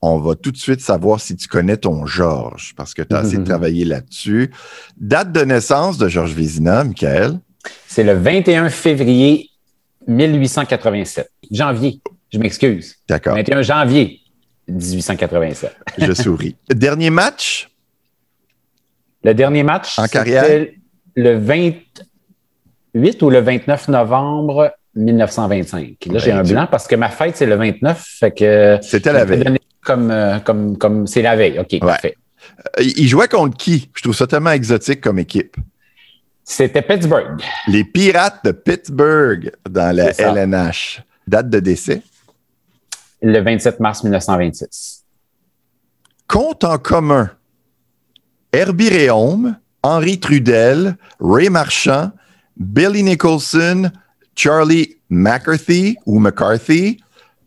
On va tout de suite savoir si tu connais ton Georges, parce que tu as assez travaillé là-dessus. Date de naissance de Georges Vézina, Michael? C'est le 21 février 1887. Janvier, je m'excuse. D'accord. 21 janvier 1887. je souris. Dernier match? Le dernier match, en carrière? Le 28 ou le 29 novembre 1925. Là, j'ai un blanc parce que ma fête, c'est le 29. Fait que. C'était la veille. Comme, euh, comme, comme c'est la veille. OK, parfait. Euh, il jouait contre qui? Je trouve ça tellement exotique comme équipe. C'était Pittsburgh. Les Pirates de Pittsburgh dans la LNH. Date de décès? Le 27 mars 1926. Compte en commun. Herbie Réaume, Henri Trudel, Ray Marchand, Billy Nicholson, Charlie McCarthy ou McCarthy,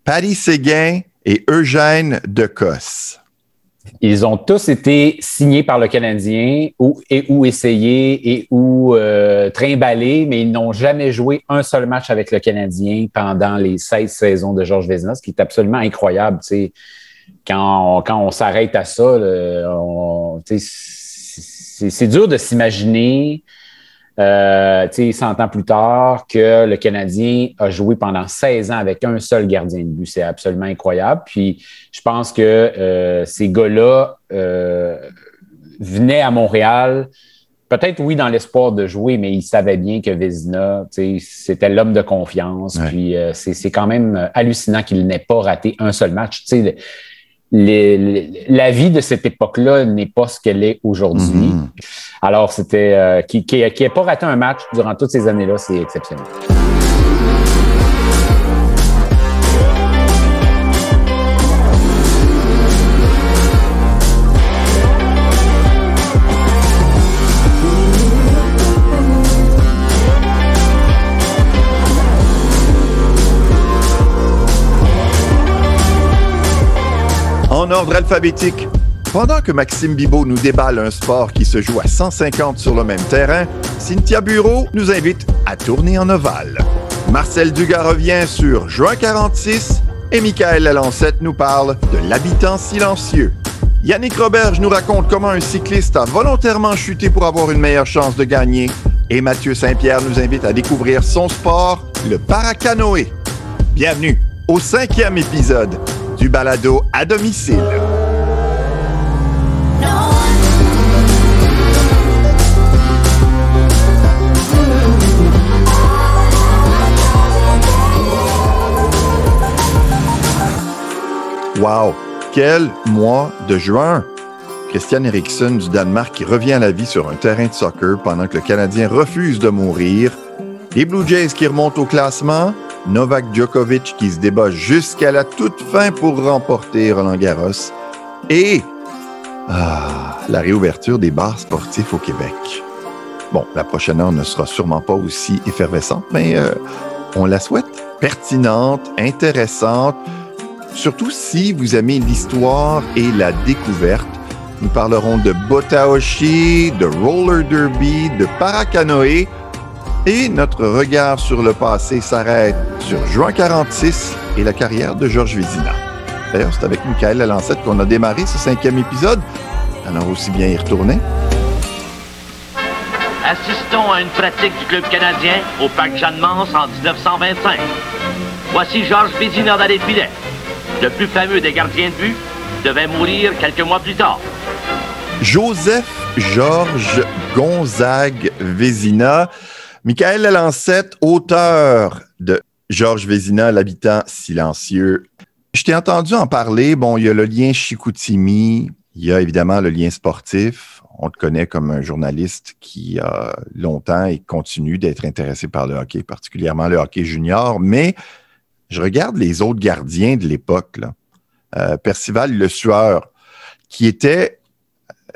Patty Séguin et Eugène Decosse. Ils ont tous été signés par le Canadien ou, et ou essayés et ou euh, trimballés, mais ils n'ont jamais joué un seul match avec le Canadien pendant les 16 saisons de Georges Vézina, ce qui est absolument incroyable. Quand quand on s'arrête à ça, c'est dur de s'imaginer euh, 100 ans plus tard, que le Canadien a joué pendant 16 ans avec un seul gardien de but. C'est absolument incroyable. Puis je pense que euh, ces gars-là euh, venaient à Montréal, peut-être oui dans l'espoir de jouer, mais ils savaient bien que Vézina, c'était l'homme de confiance. Puis euh, c'est quand même hallucinant qu'il n'ait pas raté un seul match. La vie de cette époque-là n'est pas ce qu'elle est aujourd'hui. Mm-hmm. Alors, c'était euh, qui n'ait pas raté un match durant toutes ces années-là, c'est exceptionnel. En ordre alphabétique, pendant que Maxime Bibot nous déballe un sport qui se joue à 150 sur le même terrain, Cynthia Bureau nous invite à tourner en ovale. Marcel Dugas revient sur Juin 46 et Michael Lalancette nous parle de l'habitant silencieux. Yannick Roberge nous raconte comment un cycliste a volontairement chuté pour avoir une meilleure chance de gagner. Et Mathieu Saint-Pierre nous invite à découvrir son sport, le paracanoë. Bienvenue au cinquième épisode du balado à domicile. Wow! Quel mois de juin! Christian Eriksen du Danemark qui revient à la vie sur un terrain de soccer pendant que le Canadien refuse de mourir. Les Blue Jays qui remontent au classement. Novak Djokovic qui se débat jusqu'à la toute fin pour remporter Roland Garros. Et ah, la réouverture des bars sportifs au Québec. Bon, la prochaine heure ne sera sûrement pas aussi effervescente, mais euh, on la souhaite pertinente, intéressante Surtout si vous aimez l'histoire et la découverte. Nous parlerons de Botaoshi, de roller derby, de paracanoë et notre regard sur le passé s'arrête sur juin 46 et la carrière de Georges Vézina. D'ailleurs, c'est avec Michael Lalancette qu'on a démarré ce cinquième épisode. Alors aussi bien y retourner. Assistons à une pratique du club canadien au parc Jeanne-Mance en 1925. Voici Georges Vézina dans les filets le plus fameux des gardiens de but, devait mourir quelques mois plus tard. Joseph Georges Gonzague Vézina. Michael Lalancette, auteur de Georges Vézina, l'habitant silencieux. Je t'ai entendu en parler. Bon, il y a le lien Chicoutimi, il y a évidemment le lien sportif. On te connaît comme un journaliste qui a longtemps et continue d'être intéressé par le hockey, particulièrement le hockey junior, mais je regarde les autres gardiens de l'époque, euh, Percival Le Sueur, qui était,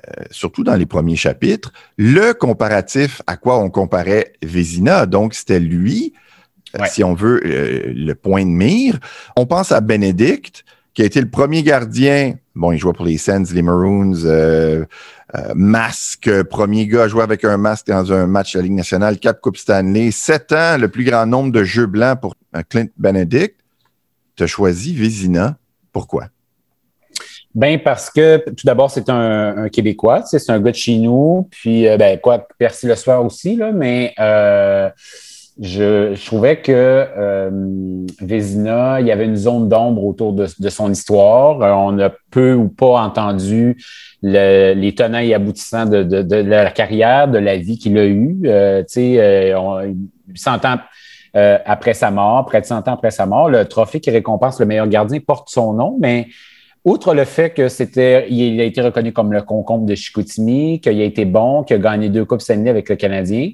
euh, surtout dans les premiers chapitres, le comparatif à quoi on comparait Vézina. Donc, c'était lui, euh, si on veut, le point de mire. On pense à Bénédicte, qui a été le premier gardien. Bon, il jouait pour les Sens, les Maroons, masque, premier gars à jouer avec un masque dans un match de la Ligue nationale, quatre Coupes Stanley, sept ans, le plus grand nombre de jeux blancs pour Clint Benedict, tu as choisi Vézina. Pourquoi? Ben parce que tout d'abord, c'est un, Québécois, c'est un gars de chez nous, puis ben quoi, Percy le soir aussi, là, mais je, trouvais que euh, Vézina, il y avait une zone d'ombre autour de, son histoire. Euh, on a peu ou pas entendu les tenants et aboutissants de, la carrière, de la vie qu'il a eue. Euh, tu sais, euh, 100 ans après sa mort, près de 100 ans après sa mort, le trophée qui récompense le meilleur gardien porte son nom, mais outre le fait que c'était, il a été reconnu comme le concombre de Chicoutimi, qu'il a été bon, qu'il a gagné deux coupes Stanley avec le Canadien,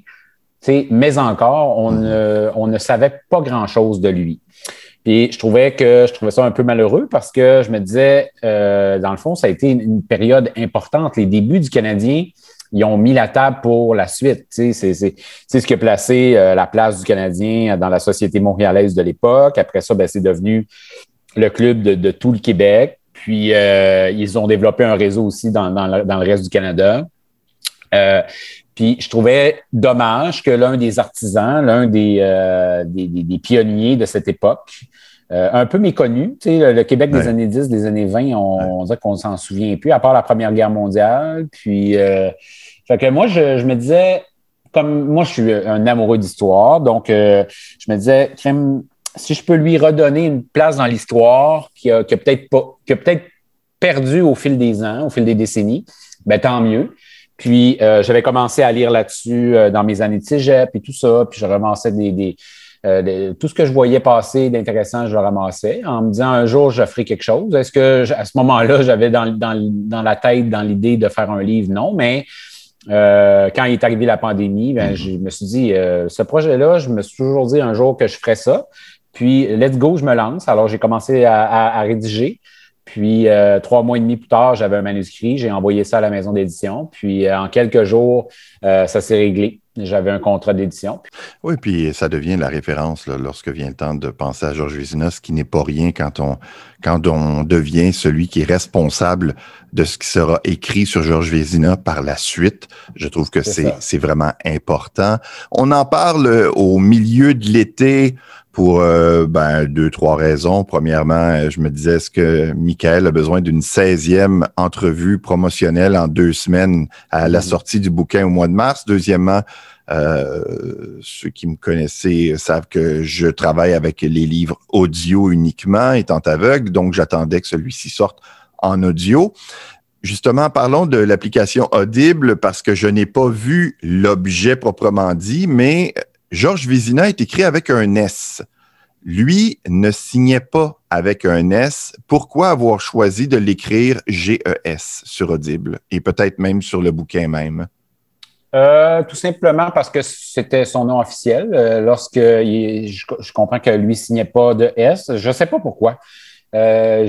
mais encore, on ne, on ne savait pas grand-chose de lui. Puis je trouvais que je trouvais ça un peu malheureux parce que je me disais, euh, dans le fond, ça a été une, période importante. Les débuts du Canadien, ils ont mis la table pour la suite. C'est ce qui a placé euh, la place du Canadien dans la société montréalaise de l'époque. Après ça, ben, c'est devenu le club de, tout le Québec. Puis euh, ils ont développé un réseau aussi dans, dans, le, reste du Canada. Euh, puis je trouvais dommage que l'un des artisans, l'un des, euh, des, pionniers de cette époque, un peu méconnu, tu sais, le, Québec des années 10, des années 20, on, dirait qu'on s'en souvient plus, à part la Première Guerre mondiale. Puis, fait que moi, je, me disais, comme moi, je suis un amoureux d'histoire, donc je me disais, si je peux lui redonner une place dans l'histoire qui a, qui a peut-être pas, qui a peut-être perdu au fil des ans, au fil des décennies, ben tant mieux. Puis euh, j'avais commencé à lire là-dessus euh, dans mes années de cégep et tout ça. Puis je ramassais des, euh, tout ce que je voyais passer d'intéressant, je le ramassais en me disant un jour je ferai quelque chose. Est-ce que à ce moment-là, j'avais dans, la tête, dans l'idée de faire un livre? Non, mais quand il est arrivé la pandémie, ben, je me suis dit, ce projet-là, je me suis toujours dit un jour que je ferais ça. Puis, let's go, je me lance. Alors, j'ai commencé à rédiger. Puis, euh, trois mois et demi plus tard, j'avais un manuscrit. J'ai envoyé ça à la maison d'édition. Puis, euh, en quelques jours, euh, ça s'est réglé. J'avais un contrat d'édition. Oui, puis ça devient la référence lorsque vient le temps de penser à Georges Vézina, ce qui n'est pas rien quand on, quand on devient celui qui est responsable de ce qui sera écrit sur Georges Vézina par la suite. Je trouve que c'est vraiment important. On en parle au milieu de l'été pour euh, ben, deux, trois raisons. Premièrement, euh, je me disais, est-ce que Michael a besoin d'une 16e entrevue promotionnelle en deux semaines à la mm-hmm. sortie du bouquin au mois de mars? Deuxièmement, euh, ceux qui me connaissaient savent que je travaille avec les livres audio uniquement, étant aveugle, donc j'attendais que celui-ci sorte en audio. Justement, parlons de l'application Audible parce que je n'ai pas vu l'objet proprement dit, mais Georges Vizina est écrit avec un S. Lui ne signait pas avec un S. Pourquoi avoir choisi de l'écrire GES sur Audible et peut-être même sur le bouquin même? Euh, tout simplement parce que c'était son nom officiel. Euh, lorsque je, comprends que lui signait pas de S, je ne sais pas pourquoi. Euh,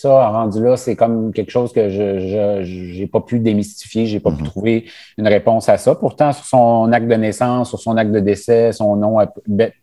ça, rendu là, c'est comme quelque chose que je n'ai pas pu démystifier, j'ai pas pu mhm. trouver une réponse à ça. Pourtant, sur son acte de naissance, sur son acte de décès, son nom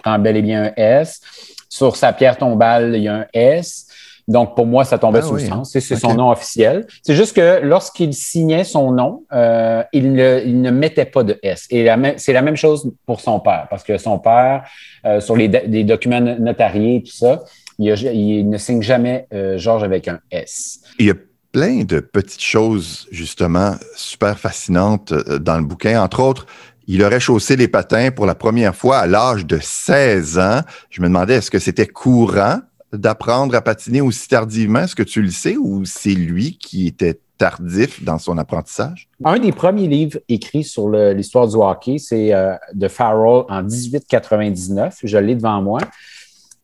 prend bel et bien un S. Sur sa pierre tombale, il y a un S. Donc, pour moi, ça tombait ah sous le sens. C'est son nom officiel. C'est juste que lorsqu'il signait son nom, euh, il, ne, mettait pas de S. Et c'est la même chose pour son père, parce que son père, euh, sur les, les, documents notariés et tout ça, il, ne signe jamais euh, Georges avec un S. Il y a plein de petites choses, justement, super fascinantes euh, dans le bouquin. Entre autres, il aurait chaussé les patins pour la première fois à l'âge de 16 ans. Je me demandais, est-ce que c'était courant d'apprendre à patiner aussi tardivement? Est-ce que tu le sais ou c'est lui qui était tardif dans son apprentissage? Un des premiers livres écrits sur l'histoire du hockey, c'est euh, de Farrell en 1899. Je l'ai devant moi.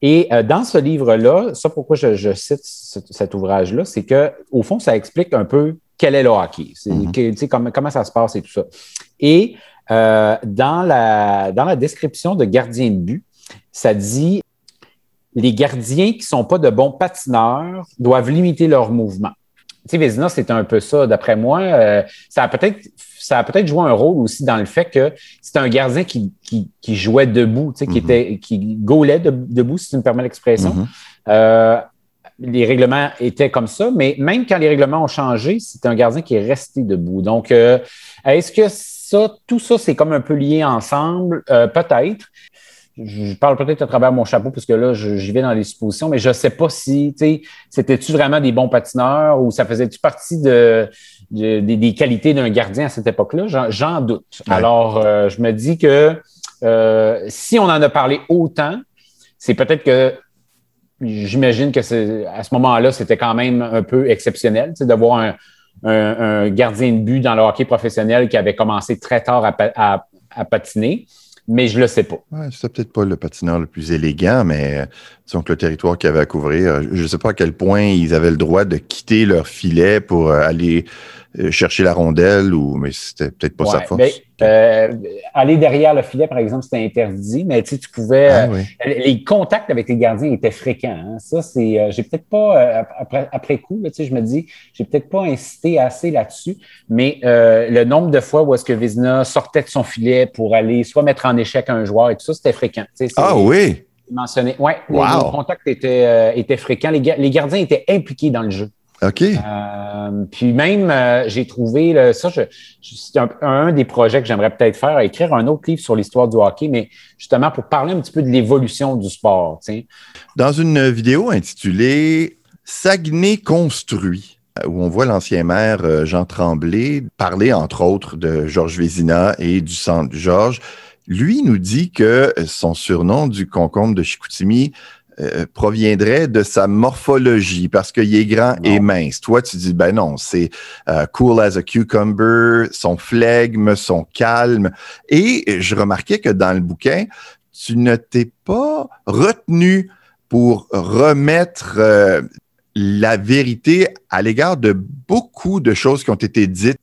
Et euh, dans ce livre-là, ça pourquoi je, cite cet ouvrage-là, c'est que au fond, ça explique un peu quel est le hockey, mm-hmm. comment, comment, ça se passe et tout ça. Et euh, dans, la, dans la description de gardien de but, ça dit les gardiens qui ne sont pas de bons patineurs doivent limiter leur mouvement. Sais, Vézina, c'est un peu ça, d'après moi. Euh, ça a peut-être ça a peut-être joué un rôle aussi dans le fait que c'est un gardien qui, qui, jouait debout, tu sais, qui, mhm. était, qui gaulait debout, si tu me permets l'expression. Mhm. Euh, les règlements étaient comme ça, mais même quand les règlements ont changé, c'est un gardien qui est resté debout. Donc, euh, est-ce que ça, tout ça, c'est comme un peu lié ensemble? peut-être je parle peut-être à travers mon chapeau parce que là, j'y vais dans les suppositions, mais je ne sais pas si, tu sais, c'était-tu vraiment des bons patineurs ou ça faisait-tu partie de, des qualités d'un gardien à cette époque-là? J'en doute. Alors, euh, je me dis que euh, si on en a parlé autant, c'est peut-être que j'imagine que à ce moment-là, c'était quand même un peu exceptionnel, de voir un, un, gardien de but dans le hockey professionnel qui avait commencé très tard à, à patiner mais je le sais pas. Ouais, c'était peut-être pas le patineur le plus élégant, mais disons que le territoire qu'il avait à couvrir, je ne sais pas à quel point ils avaient le droit de quitter leur filet pour euh, aller euh, chercher la rondelle, ou mais c'était peut-être pas sa force. Euh, aller derrière le filet, par exemple, c'était interdit, mais tu pouvais. Ah euh, les contacts avec les gardiens étaient fréquents. Hein. Ça, c'est. j'ai peut-être pas, après, après, coup, je me dis, j'ai peut-être pas insisté assez là-dessus, mais le nombre de fois où est-ce que Vizina sortait de son filet pour aller soit mettre en échec un joueur et tout ça, c'était fréquent. Ah oui! Mentionné. Oui, les, contacts étaient, étaient fréquents. les gardiens étaient impliqués dans le jeu. OK. Euh, puis même, euh, j'ai trouvé, ça, c'est un, des projets que j'aimerais peut-être faire, écrire un autre livre sur l'histoire du hockey, mais justement pour parler un petit peu de l'évolution du sport. Dans une vidéo intitulée Saguenay construit, euh, où on voit l'ancien maire Jean Tremblay parler, entre autres, de Georges Vézina et du centre Georges. Lui nous dit que son surnom du concombre de Chicoutimi, euh, proviendrait de sa morphologie parce qu'il est grand et mince. Toi, tu dis, ben non, c'est euh, cool as a cucumber, son flegme, son calme. Et je remarquais que dans le bouquin, tu ne t'es pas retenu pour remettre euh, la vérité à l'égard de beaucoup de choses qui ont été dites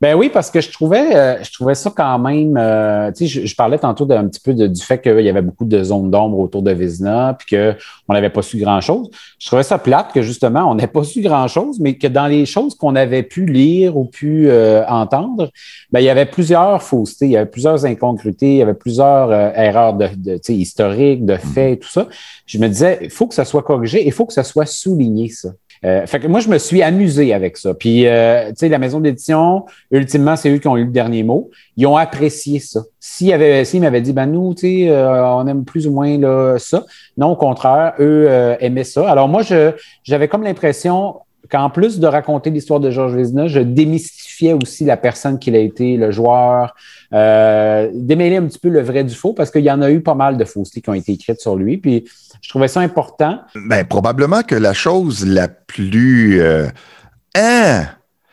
ben oui, parce que je trouvais, euh, je trouvais ça quand même. Euh, tu sais, je, parlais tantôt d'un petit peu du fait qu'il y avait beaucoup de zones d'ombre autour de Vizna, puis qu'on n'avait pas su grand-chose. Je trouvais ça plate que justement, on n'ait pas su grand-chose, mais que dans les choses qu'on avait pu lire ou pu euh, entendre, ben, il y avait plusieurs faussetés, il y avait plusieurs incongruités, il y avait plusieurs erreurs de, de historiques, de faits, tout ça. Je me disais, il faut que ça soit corrigé, il faut que ça soit souligné, ça. Euh, fait que moi, je me suis amusé avec ça. Puis, euh, tu sais, la maison d'édition, ultimement, c'est eux qui ont eu le dernier mot. Ils ont apprécié ça. S'ils m'avaient dit, ben nous, tu sais, euh, on aime plus ou moins là, ça. Non, au contraire, eux aimaient ça. Alors moi, j'avais comme l'impression qu'en plus de raconter l'histoire de Georges Vézina, je démystifiais aussi la personne qu'il a été, le joueur, euh, démêler un petit peu le vrai du faux, parce qu'il y en a eu pas mal de faussetés qui ont été écrites sur lui. Puis je trouvais ça important. Ben, probablement que la chose la plus... Euh, hein,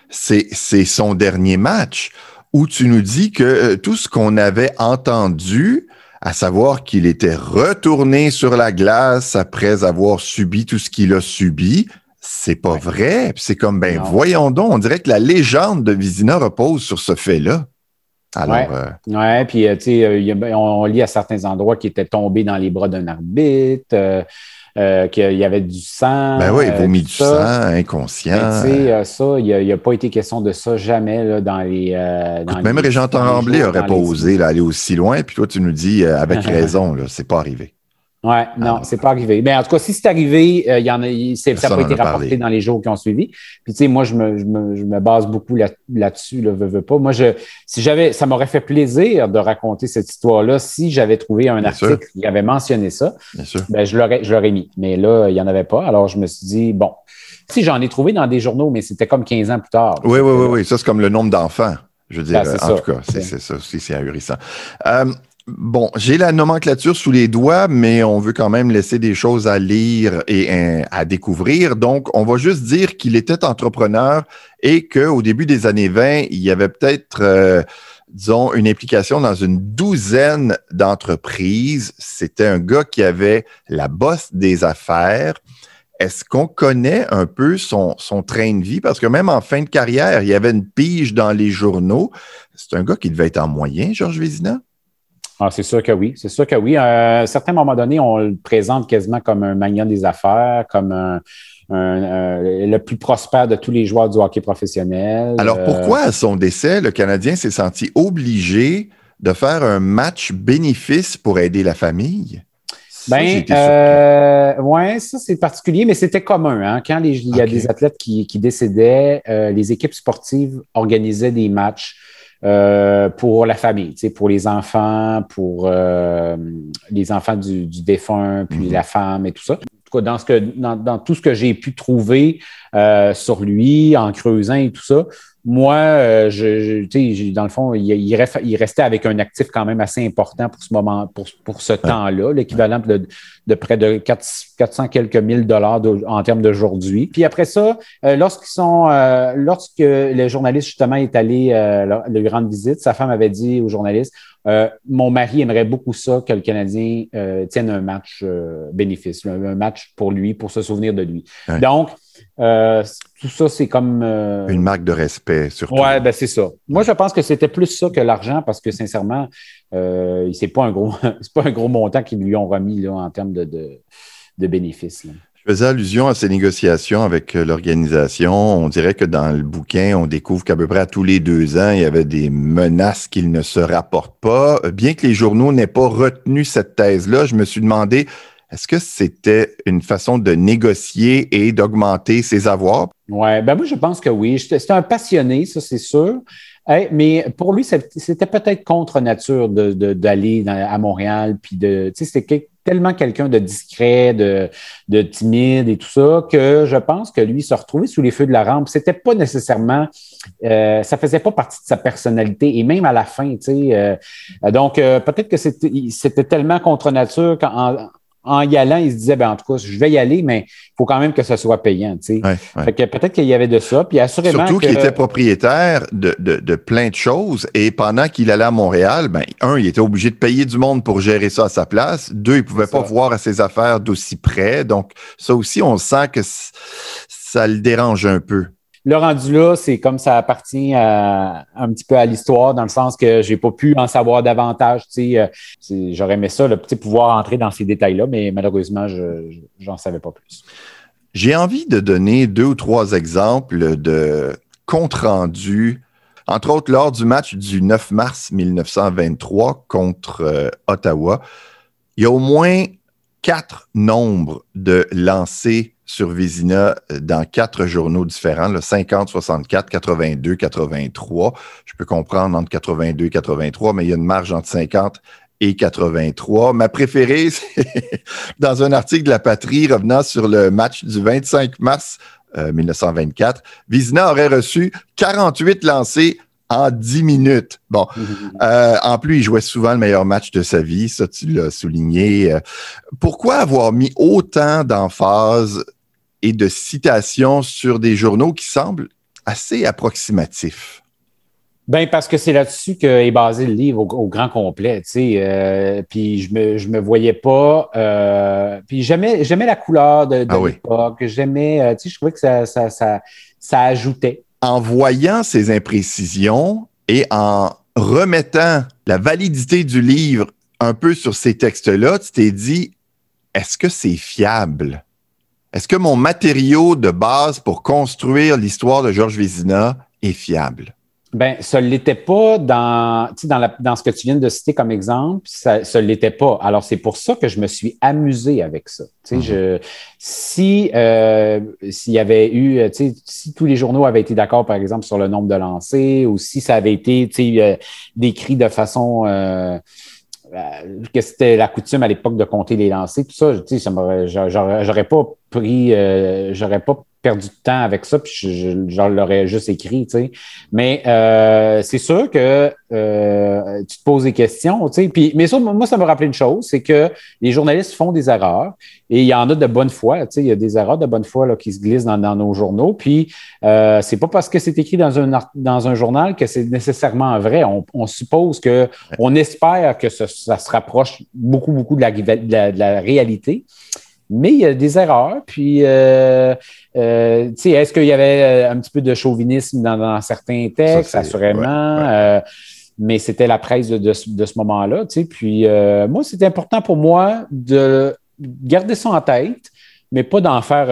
c'est son dernier match où tu nous dis que euh, tout ce qu'on avait entendu, à savoir qu'il était retourné sur la glace après avoir subi tout ce qu'il a subi, c'est pas vrai. C'est comme, ben voyons donc, on dirait que la légende de Vizina repose sur ce fait-là. Alors, ouais. Euh, puis euh, tu sais, euh, on, lit à certains endroits qu'il était tombé dans les bras d'un arbitre, qu'il y avait du sang. Ben oui, il vomi du sang, inconscient. Tu sais, ça, il n'a pas été question de ça jamais là, dans les. Dans même Régent Tremblay n'aurait pas osé aller aussi loin, puis toi, tu nous dis avec raison, là, c'est pas arrivé. Oui, non, c'est pas arrivé. Mais en tout cas, si c'est arrivé, euh, il y en a, ça n'a pas été rapporté dans les jours qui ont suivi. Puis, tu sais, moi, je me, je me, je me base beaucoup là-dessus, là, veux, veux pas. Moi, je, si j'avais, ça m'aurait fait plaisir de raconter cette histoire-là si j'avais trouvé un article qui avait mentionné ça. Bien sûr. Ben, je l'aurais, je l'aurais mis. Mais là, il n'y en avait pas. Alors, je me suis dit, bon, si j'en ai trouvé dans des journaux, mais c'était comme 15 ans plus tard. Oui, oui, oui, oui. Ça, c'est comme le nombre d'enfants. Je veux dire, ben, en tout cas, c'est, ça aussi, c'est ahurissant. Euh, Bon, j'ai la nomenclature sous les doigts, mais on veut quand même laisser des choses à lire et euh, à découvrir. Donc, on va juste dire qu'il était entrepreneur et qu'au début des années 20, il y avait peut-être, euh, disons, une implication dans une douzaine d'entreprises. C'était un gars qui avait la bosse des affaires. Est-ce qu'on connaît un peu son, train de vie? Parce que même en fin de carrière, il y avait une pige dans les journaux. C'est un gars qui devait être en moyen, Georges Vézina? Ah, c'est sûr que oui. C'est sûr que oui. À un certain moment donné, on le présente quasiment comme un magnat des affaires, comme un, le plus prospère de tous les joueurs du hockey professionnel. Alors, euh, pourquoi à son décès, le Canadien s'est senti obligé de faire un match bénéfice pour aider la famille? Ben, euh, ouais, ça c'est particulier, mais c'était commun. Hein? Quand il y a des athlètes qui, décédaient, euh, les équipes sportives organisaient des matchs euh, pour la famille, pour les enfants, pour euh, les enfants du, défunt, puis mhm. la femme et tout ça. En tout cas, dans, ce que, dans, tout ce que j'ai pu trouver euh, sur lui, en creusant et tout ça, moi, euh, je, dans le fond, il, restait avec un actif quand même assez important pour ce moment, pour, pour ce temps-là, l'équivalent de, de, près de 400 quelques mille dollars en termes d'aujourd'hui. Puis après ça, euh, lorsqu'ils sont, euh, lorsque le journaliste justement est allé lui rendre visite, sa femme avait dit au journaliste, mon mari aimerait beaucoup ça que le Canadien tienne un match bénéfice, un, match pour lui, pour se souvenir de lui. Donc, euh, tout ça, c'est comme. Euh, Une marque de respect, surtout. Oui, ben c'est ça. Moi, je pense que c'était plus ça que l'argent parce que, sincèrement, euh, c'est pas un gros pas un gros montant qu'ils lui ont remis là, en termes de, de, bénéfices. Je faisais allusion à ces négociations avec l'organisation. On dirait que dans le bouquin, on découvre qu'à peu près à tous les deux ans, il y avait des menaces qu'il ne se rapportent pas. Bien que les journaux n'aient pas retenu cette thèse-là, je me suis demandé est-ce que c'était une façon de négocier et d'augmenter ses avoirs? Oui, ben moi, je pense que oui. C'était un passionné, ça, c'est sûr. mais pour lui, c'était peut-être contre nature d'aller à Montréal, c'était tellement quelqu'un de discret, de, timide et tout ça, que je pense que lui se retrouvait sous les feux de la rampe. C'était pas nécessairement, euh, ça faisait pas partie de sa personnalité et même à la fin, tu sais. Euh, donc euh, peut-être que c'était tellement contre nature qu'en en y allant, il se disait, ben, en tout cas, je vais y aller, mais il faut quand même que ce soit payant. Tu sais. peut-être qu'il y avait de ça. Puis assurément. Surtout qu'il était propriétaire de, de, plein de choses. Et pendant qu'il allait à Montréal, ben, un, il était obligé de payer du monde pour gérer ça à sa place. Deux, il pouvait pas voir à ses affaires d'aussi près. Donc, ça aussi, on sent que ça le dérange un peu. Le rendu là, c'est comme ça appartient un petit peu à l'histoire, dans le sens que j'ai pas pu en savoir davantage. Euh, j'aurais aimé ça, le petit pouvoir entrer dans ces détails-là, mais malheureusement, je n'en savais pas plus. J'ai envie de donner deux ou trois exemples de comptes rendus, entre autres lors du match du 9 mars 1923 contre euh, Ottawa. Il y a au moins quatre nombres de lancers sur Vizina euh, dans quatre journaux différents, le 50, 64, 82, 83. Je peux comprendre entre 82 et 83, mais il y a une marge entre 50 et 83. Ma préférée, c'est dans un article de La Patrie revenant sur le match du 25 mars 1924. Euh, Vizina aurait reçu 48 lancés en 10 minutes. Bon, euh, en plus, il jouait souvent le meilleur match de sa vie, ça tu l'as souligné. Pourquoi avoir mis autant d'emphase et de citations sur des journaux qui semblent assez approximatifs? Ben parce que c'est là-dessus qu'est basé le livre au, grand complet, tu sais. Euh, puis je me je me voyais pas. Euh, puis j'aimais j'aimais la couleur de, de ah l'époque. J'aimais, euh, tu sais, je trouvais que ça, ça, ça, ça ajoutait. En voyant ces imprécisions et en remettant la validité du livre un peu sur ces textes-là, tu t'es dit, est-ce que c'est fiable? Est-ce que mon matériau de base pour construire l'histoire de Georges Vézina est fiable? Ben, ça ne l'était pas dans, dans, dans ce que tu viens de citer comme exemple, ça ne l'était pas. Alors, c'est pour ça que je me suis amusé avec ça. Sais, mhm. si euh, s'il y avait eu, sais, si tous les journaux avaient été d'accord, par exemple, sur le nombre de lancers, ou si ça avait été euh, décrit de façon euh, euh, que c'était la coutume à l'époque de compter les lancers, tout ça, sais, j'aurais pas pris, euh, j'aurais pas perdu de temps avec ça, puis je, l'aurais juste écrit, tu sais. Mais euh, c'est sûr que euh, tu te poses des questions, tu sais. Puis, mais ça, moi, ça me rappelait une chose, c'est que les journalistes font des erreurs et il y en a de bonne foi, tu sais. Il y a des erreurs de bonne foi là, qui se glissent dans, nos journaux. Puis, euh, c'est pas parce que c'est écrit dans un, dans un journal que c'est nécessairement vrai. On, suppose que, on espère que ça, se rapproche beaucoup, beaucoup de la, de la réalité mais il y a des erreurs. Puis, euh, euh, est-ce qu'il y avait euh, un petit peu de chauvinisme dans, certains textes? Assurément. mais c'était la presse de, ce moment-là. Puis, moi, c'était important pour moi de garder ça en tête, mais pas d'en faire,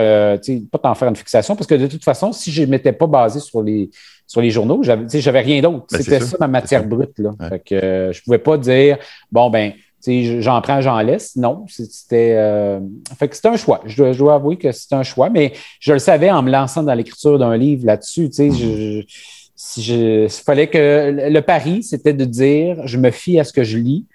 pas d'en faire une fixation, parce que de toute façon, si je ne m'étais pas basé sur les, sur les journaux, j'avais rien d'autre. Ben, c'était ça, ma matière brute. Là. je ne pouvais pas dire, bon, ben, j'en prends, j'en laisse. Non, c'était. Euh, fait que c'était un choix. Je dois, avouer que c'était un choix, mais je le savais en me lançant dans l'écriture d'un livre là-dessus. Tu sais, si je, il fallait que le pari, c'était de dire, je me fie à ce que je lis.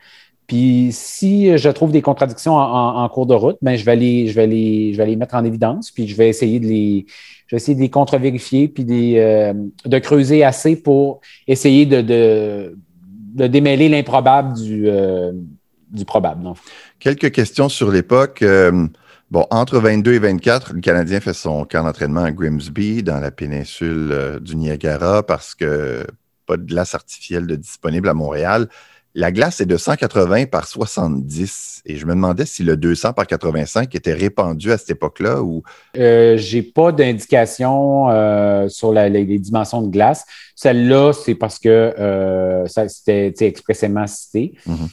Puis si je trouve des contradictions en, cours de route, ben je vais les, je vais les, je vais les mettre en évidence, puis je vais essayer de les, je vais essayer de les contre-vérifier, puis euh, de creuser assez pour essayer de, de, démêler l'improbable du, euh, du probable. Quelques questions sur l'époque. Euh, bon, entre 22 et 24, le Canadien fait son camp d'entraînement à Grimsby, dans la péninsule du Niagara, parce que pas de glace artificielle disponible à Montréal. La glace est de 180 par 70 et je me demandais si le 200 par 85 était répandu à cette époque-là ou. Euh, J'ai pas d'indication euh, sur les, dimensions de glace. Celle-là, c'est parce que euh, c'était expressément cité. Mhm.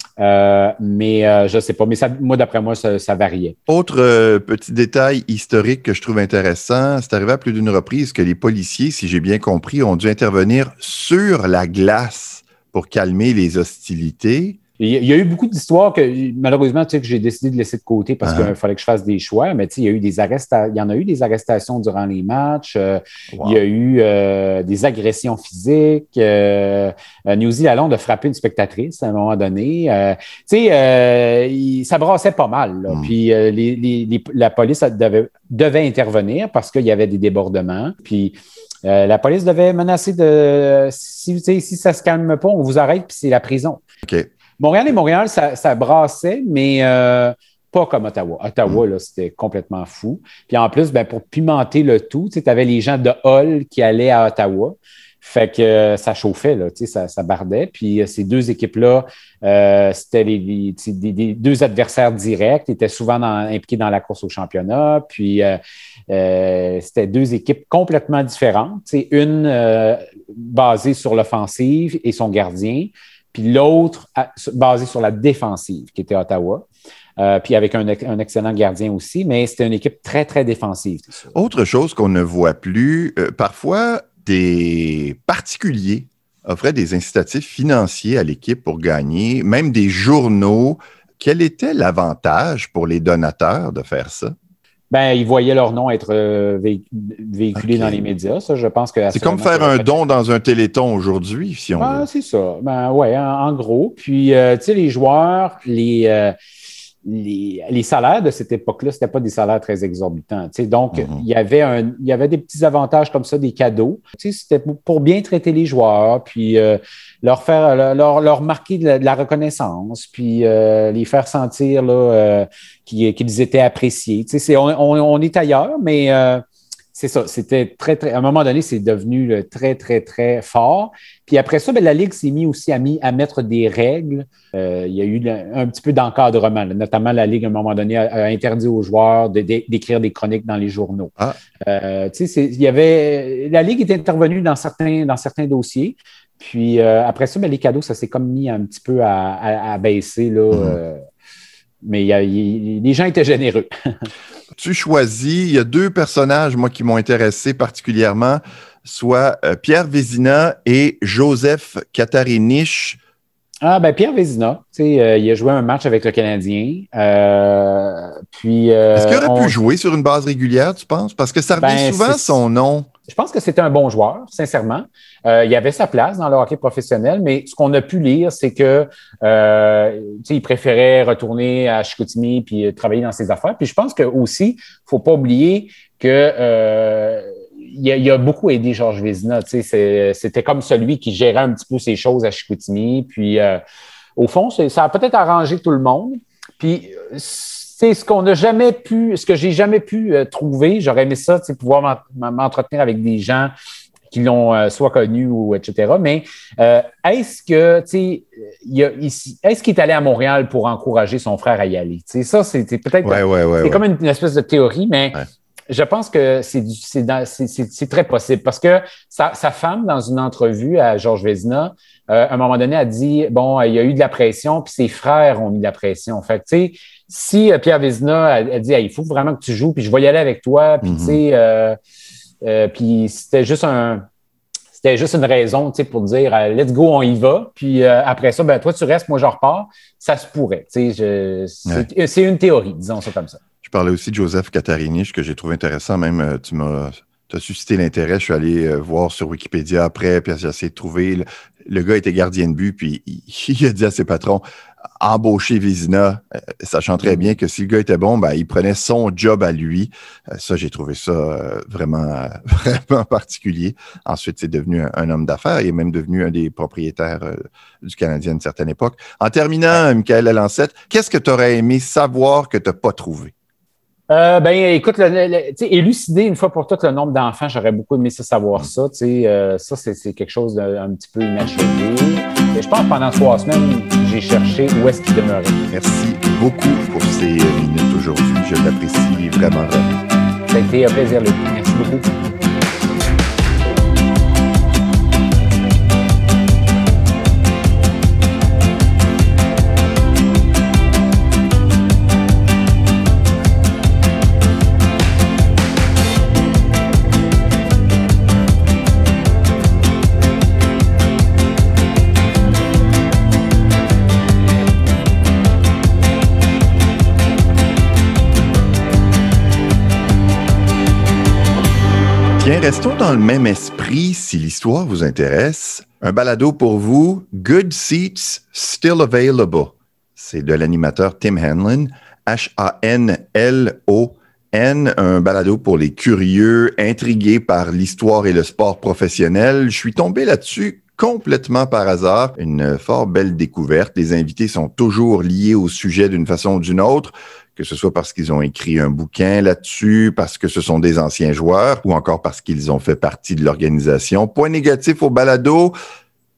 Mais je ne sais pas. Mais ça, moi, d'après moi, ça, ça, variait. Autre petit détail historique que je trouve intéressant, c'est arrivé à plus d'une reprise que les policiers, si j'ai bien compris, ont dû intervenir sur la glace pour calmer les hostilités. Il y a eu beaucoup d'histoires que malheureusement tu sais, que j'ai décidé de laisser de côté parce qu'il ah. fallait que je fasse des choix. Mais tu sais, il y a eu des arrestations, il y en a eu des arrestations durant les matchs. Euh, il y a eu euh, des agressions physiques. Euh, New Zealand a frappé une spectatrice à un moment donné. tu sais, ça brassait pas mal. Hmm. Puis la police devait, devait intervenir parce qu'il y avait des débordements. Puis euh, la police devait menacer de si, si ça ne se calme pas, on vous arrête, puis c'est la prison. Montréal et Montréal, ça, brassait, mais euh, pas comme Ottawa. Ottawa, mm. c'était complètement fou. Puis en plus, ben, pour pimenter le tout, tu avais les gens de Hall qui allaient à Ottawa. Fait que euh, ça chauffait, là, ça, ça bardait. Puis ces deux équipes-là, c'était les, deux adversaires directs, étaient souvent impliqués dans la course au championnat. Puis euh, c'était deux équipes complètement différentes. C'est une euh, basée sur l'offensive et son gardien, puis l'autre basée sur la défensive, qui était Ottawa. Euh, puis avec un, excellent gardien aussi, mais c'était une équipe très, très défensive. Autre chose qu'on ne voit plus, parfois des particuliers offraient des incitatifs financiers à l'équipe pour gagner, même des journaux. Quel était l'avantage pour les donateurs de faire ça? Ben, ils voyaient leur nom être euh, véhiculé dans les médias. Ça, je pense que. C'est comme faire un don dans un téléthon aujourd'hui, si on ah, C'est ça. Ben, ouais, en, gros. Puis, euh, tu sais, les joueurs, les, euh, les, salaires de cette époque-là, ce n'étaient pas des salaires très exorbitants. Donc, mhm. il, y avait un, il y avait des petits avantages comme ça, des cadeaux. C'était pour bien traiter les joueurs, puis euh, leur faire leur, leur marquer de la, reconnaissance, puis euh, les faire sentir là, qu'ils étaient appréciés. on, on, est ailleurs, mais c'est ça, c'était très, très. À un moment donné, c'est devenu très, très, très fort. Puis après ça, ben, la Ligue s'est mise aussi à, mis, à mettre des règles. Euh, il y a eu un petit peu d'encadrement. Notamment, la Ligue, à un moment donné, a, interdit aux joueurs d'écrire des chroniques dans les journaux. Ah. Euh, il y avait. La Ligue est intervenue dans certains, dans certains dossiers. Puis euh, après ça, ben, les cadeaux, ça s'est comme mis un petit peu à, baisser. Là, mm-hmm. mais les gens étaient généreux. tu choisis, il y a deux personnages, moi, qui m'ont intéressé particulièrement, soit euh, Pierre Vézina et Joseph Katarinich. Ah, ben Pierre Vézina, euh, il a joué un match avec le Canadien. Euh, puis. Est-ce qu'il aurait pu jouer sur une base régulière, tu penses? Parce que ça revient ben, souvent son nom. Je pense que c'était un bon joueur, sincèrement. Euh, il avait sa place dans le hockey professionnel, mais ce qu'on a pu lire, c'est que euh, il préférait retourner à Chicoutimi puis travailler dans ses affaires. Puis je pense que aussi, faut pas oublier que euh, il, a, beaucoup aidé Georges Vézina. C'était comme celui qui gérait un petit peu ces choses à Chicoutimi. Puis euh, au fond, ça a peut-être arrangé tout le monde. Puis c'est ce qu'on n'a jamais pu, ce que j'ai jamais pu euh, trouver. J'aurais aimé ça, pouvoir m'entretenir avec des gens qui l'ont euh, soit connu ou etc. Mais euh, est-ce que, est-ce qu'il est allé à Montréal pour encourager son frère à y aller? sais, ça, c'était peut-être. c'est comme une, espèce de théorie, mais je pense que c'est très possible parce que sa, femme, dans une entrevue à Georges Vézina, à un moment donné, a dit bon, il y a eu de la pression, puis ses frères ont mis de la pression. Fait tu sais, si euh, Pierre Vézina a, dit il faut vraiment que tu joues, puis je vais y aller avec toi, puis tu mhm. sais, euh, euh, puis c'était juste un c'était juste une raison pour dire let's go, on y va. Puis après ça, ben, toi, tu restes, moi, je repars. Ça se pourrait. C'est une théorie, disons ça comme ça. Je parlais aussi de Joseph Katarinich, que j'ai trouvé intéressant. Même, tu m'as tu as suscité l'intérêt. Je suis allé euh, voir sur Wikipédia après, puis j'ai essayé de trouver. Le, gars était gardien de but, puis il, il, a dit à ses patrons embaucher Vizina, euh, sachant très mm. bien que si le gars était bon, ben, il prenait son job à lui. Euh, ça, j'ai trouvé ça euh, vraiment, vraiment particulier. Ensuite, c'est devenu un, homme d'affaires. Il est même devenu un des propriétaires du Canadien à une certaine époque. En terminant, Michael Lancette, qu'est-ce que tu aurais aimé savoir que tu n'as pas trouvé? Euh, ben, écoute, élucider une fois pour toutes le nombre d'enfants, j'aurais beaucoup aimé ça savoir ça. Euh, ça, c'est quelque chose d'un petit peu inachevé. Et je pense que pendant trois semaines, j'ai cherché où est-ce qu'il demeurait. Merci beaucoup pour ces minutes aujourd'hui. Je l'apprécie vraiment. Ça a été un plaisir, Luc. Merci beaucoup. Restons dans le même esprit si l'histoire vous intéresse. Un balado pour vous, Good Seats Still Available. C'est de l'animateur Tim Hanlon, H-A-N-L-O-N, un balado pour les curieux, intrigués par l'histoire et le sport professionnel. Je suis tombé là-dessus complètement par hasard. Une fort belle découverte. Les invités sont toujours liés au sujet d'une façon ou d'une autre que ce soit parce qu'ils ont écrit un bouquin là-dessus, parce que ce sont des anciens joueurs ou encore parce qu'ils ont fait partie de l'organisation. Point négatif au balado,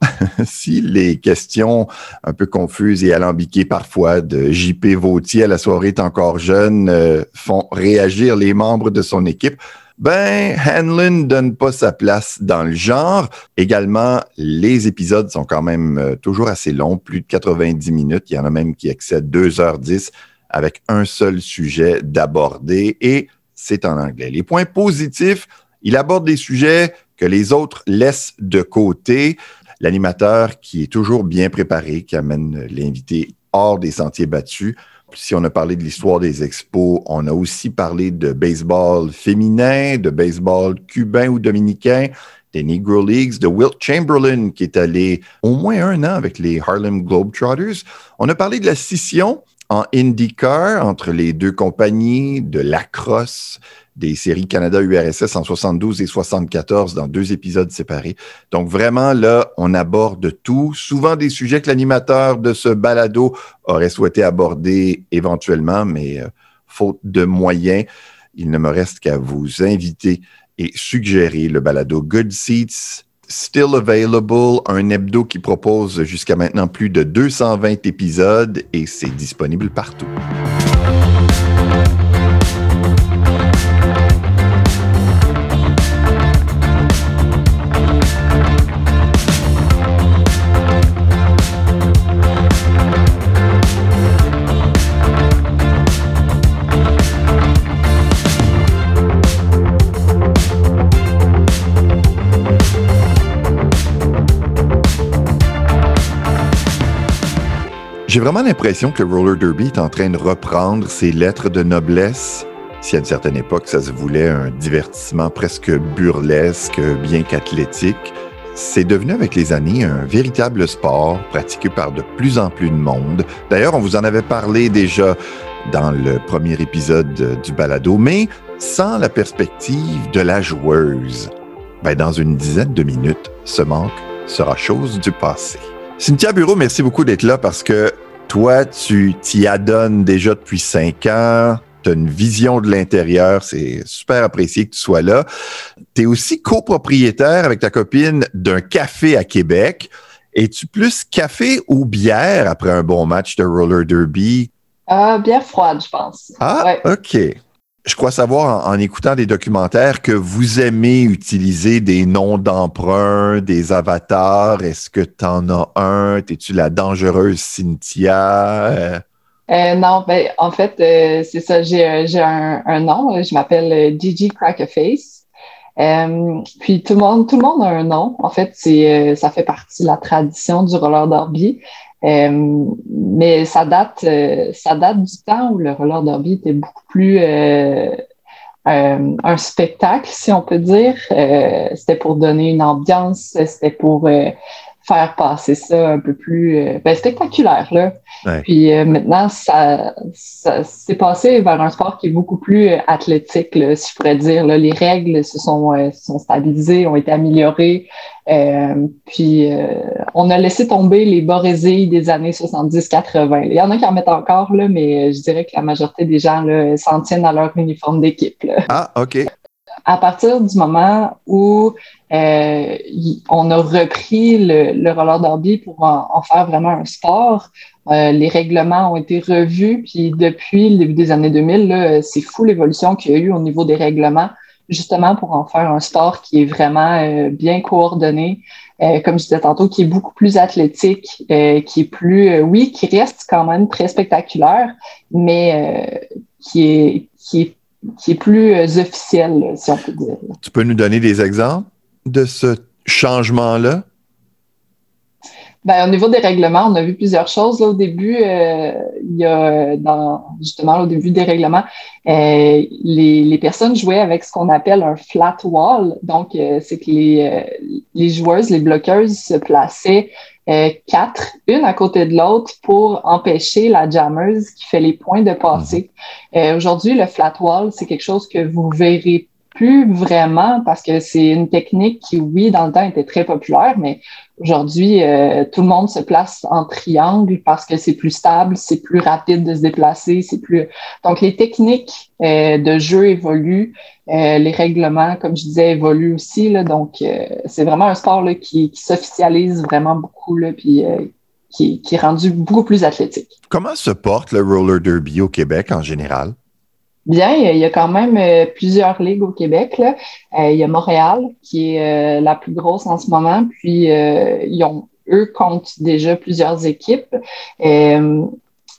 si les questions un peu confuses et alambiquées parfois de JP Vautier à la soirée est encore jeune euh, font réagir les membres de son équipe, ben, Hanlon donne pas sa place dans le genre. Également, les épisodes sont quand même euh, toujours assez longs, plus de 90 minutes. Il y en a même qui excèdent 2h10 avec un seul sujet d'aborder et c'est en anglais. Les points positifs, il aborde des sujets que les autres laissent de côté. L'animateur qui est toujours bien préparé, qui amène l'invité hors des sentiers battus. Si on a parlé de l'histoire des expos, on a aussi parlé de baseball féminin, de baseball cubain ou dominicain, des Negro Leagues, de Wilt Chamberlain qui est allé au moins un an avec les Harlem Globetrotters. On a parlé de la scission en IndyCar entre les deux compagnies, de lacrosse, des séries Canada-URSS en 72 et 74 dans deux épisodes séparés. Donc vraiment, là, on aborde tout, souvent des sujets que l'animateur de ce balado aurait souhaité aborder éventuellement, mais euh, faute de moyens, il ne me reste qu'à vous inviter et suggérer le balado Good Seats Still Available, un hebdo qui propose jusqu'à maintenant plus de 220 épisodes et c'est disponible partout. J'ai vraiment l'impression que le roller derby est en train de reprendre ses lettres de noblesse. Si à une certaine époque, ça se voulait un divertissement presque burlesque, bien qu'athlétique, c'est devenu avec les années un véritable sport pratiqué par de plus en plus de monde. D'ailleurs, on vous en avait parlé déjà dans le premier épisode du balado, mais sans la perspective de la joueuse. Ben, dans une dizaine de minutes, ce manque sera chose du passé. Cynthia Bureau, merci beaucoup d'être là parce que toi, tu t'y adonnes déjà depuis cinq ans. Tu as une vision de l'intérieur. C'est super apprécié que tu sois là. Tu es aussi copropriétaire avec ta copine d'un café à Québec. Es-tu plus café ou bière après un bon match de roller derby? Euh, bière froide, je pense. Ah, OK je crois savoir en, écoutant des documentaires que vous aimez utiliser des noms d'emprunt, des avatars. Est-ce que tu en as un? Es-tu la dangereuse Cynthia? Euh, non, ben, en fait, euh, c'est ça. J'ai, un, nom. Je m'appelle Gigi Crackerface. Euh, puis tout le monde, tout le monde a un nom. En fait, c'est, ça fait partie de la tradition du roller derby. Euh, mais ça date, euh, ça date du temps où le roller derby était beaucoup plus euh, un spectacle, si on peut dire. c'était pour donner une ambiance, c'était pour faire passer ça un peu plus euh, ben, spectaculaire. Là. Puis euh, maintenant, ça, ça s'est passé vers un sport qui est beaucoup plus euh, athlétique, si je pourrais dire. Là. Les règles se sont, sont stabilisées, ont été améliorées. puis on a laissé tomber les borésilles des années 70-80. Il y en a qui en mettent encore, là, mais je dirais que la majorité des gens s'en tiennent à leur uniforme d'équipe. Ah, OK à partir du moment où euh, on a repris le, roller derby pour en, faire vraiment un sport, euh, les règlements ont été revus, puis depuis le début des années 2000, c'est fou l'évolution qu'il y a eu au niveau des règlements, justement pour en faire un sport qui est vraiment euh, bien coordonné, comme je disais tantôt, qui est beaucoup plus athlétique, qui est plus, oui, qui reste quand même très spectaculaire, mais qui est qui est qui est plus euh, officiel, si on peut dire. Tu peux nous donner des exemples? De ce changement-là? Ben, au niveau des règlements, on a vu plusieurs choses. Là, au début, euh, il y a dans, justement au début des règlements, euh, les, les, personnes jouaient avec ce qu'on appelle un flat wall. Donc, c'est que les, les joueuses, les bloqueuses se plaçaient euh, quatre, une à côté de l'autre pour empêcher la jammers qui fait les points de passer. Mhm. Euh, aujourd'hui, le flat wall, c'est quelque chose que vous verrez plus vraiment parce que c'est une technique qui, oui, dans le temps était très populaire, mais aujourd'hui, euh, tout le monde se place en triangle parce que c'est plus stable, c'est plus rapide de se déplacer, c'est plus. Donc, les techniques euh, de jeu évoluent, euh, les règlements, comme je disais, évoluent aussi. Donc, c'est vraiment un sport qui, s'officialise vraiment beaucoup, là, puis qui est rendu beaucoup plus athlétique. Comment se porte le roller derby au Québec en général? Bien, il y a quand même euh, plusieurs ligues au Québec. Là. Euh, il y a Montréal, qui est euh, la plus grosse en ce moment, puis ils ont, eux comptent déjà plusieurs équipes. il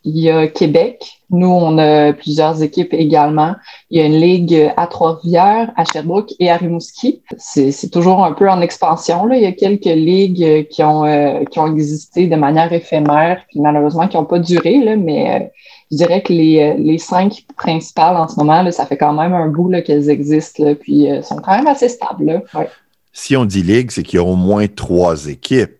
y a Québec. Nous, on a plusieurs équipes également. Il y a une ligue à Trois-Rivières, à Sherbrooke et à Rimouski. C'est toujours un peu en expansion. Là. Il y a quelques ligues qui ont, qui ont existé de manière éphémère, puis malheureusement qui n'ont pas duré, là, mais je dirais que les, euh, les cinq principales en ce moment, là, ça fait quand même un bout qu'elles existent, là, puis euh, sont quand même assez stables. Si on dit ligue, c'est qu'il y a au moins trois équipes.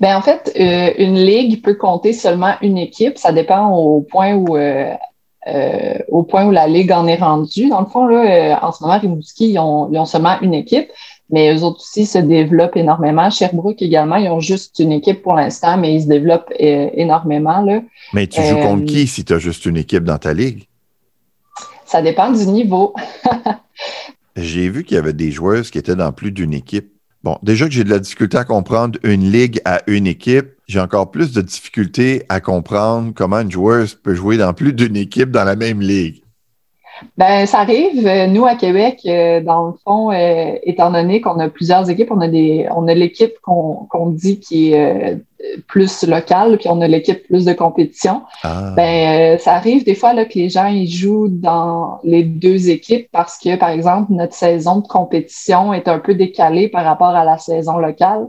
Ben, en fait, euh, une ligue peut compter seulement une équipe. Ça dépend au point où, au point où la ligue en est rendue. Dans le fond, là, en ce moment, Rimouski, ils ont, ils ont seulement une équipe mais eux autres aussi se développent énormément. Sherbrooke également, ils ont juste une équipe pour l'instant, mais ils se développent euh, énormément. Là. Mais tu joues contre euh, qui si tu as juste une équipe dans ta ligue? Ça dépend du niveau. j'ai vu qu'il y avait des joueuses qui étaient dans plus d'une équipe. Bon, déjà que j'ai de la difficulté à comprendre une ligue à une équipe, j'ai encore plus de difficulté à comprendre comment une joueuse peut jouer dans plus d'une équipe dans la même ligue. Ben, ça arrive. Euh, nous, à Québec, euh, dans le fond, euh, étant donné qu'on a plusieurs équipes, on a des, on a l'équipe qu'on dit qui est plus locale, puis on a l'équipe plus de compétition. Ah. Ben, ça arrive des fois là, que les gens ils jouent dans les deux équipes parce que, par exemple, notre saison de compétition est un peu décalée par rapport à la saison locale.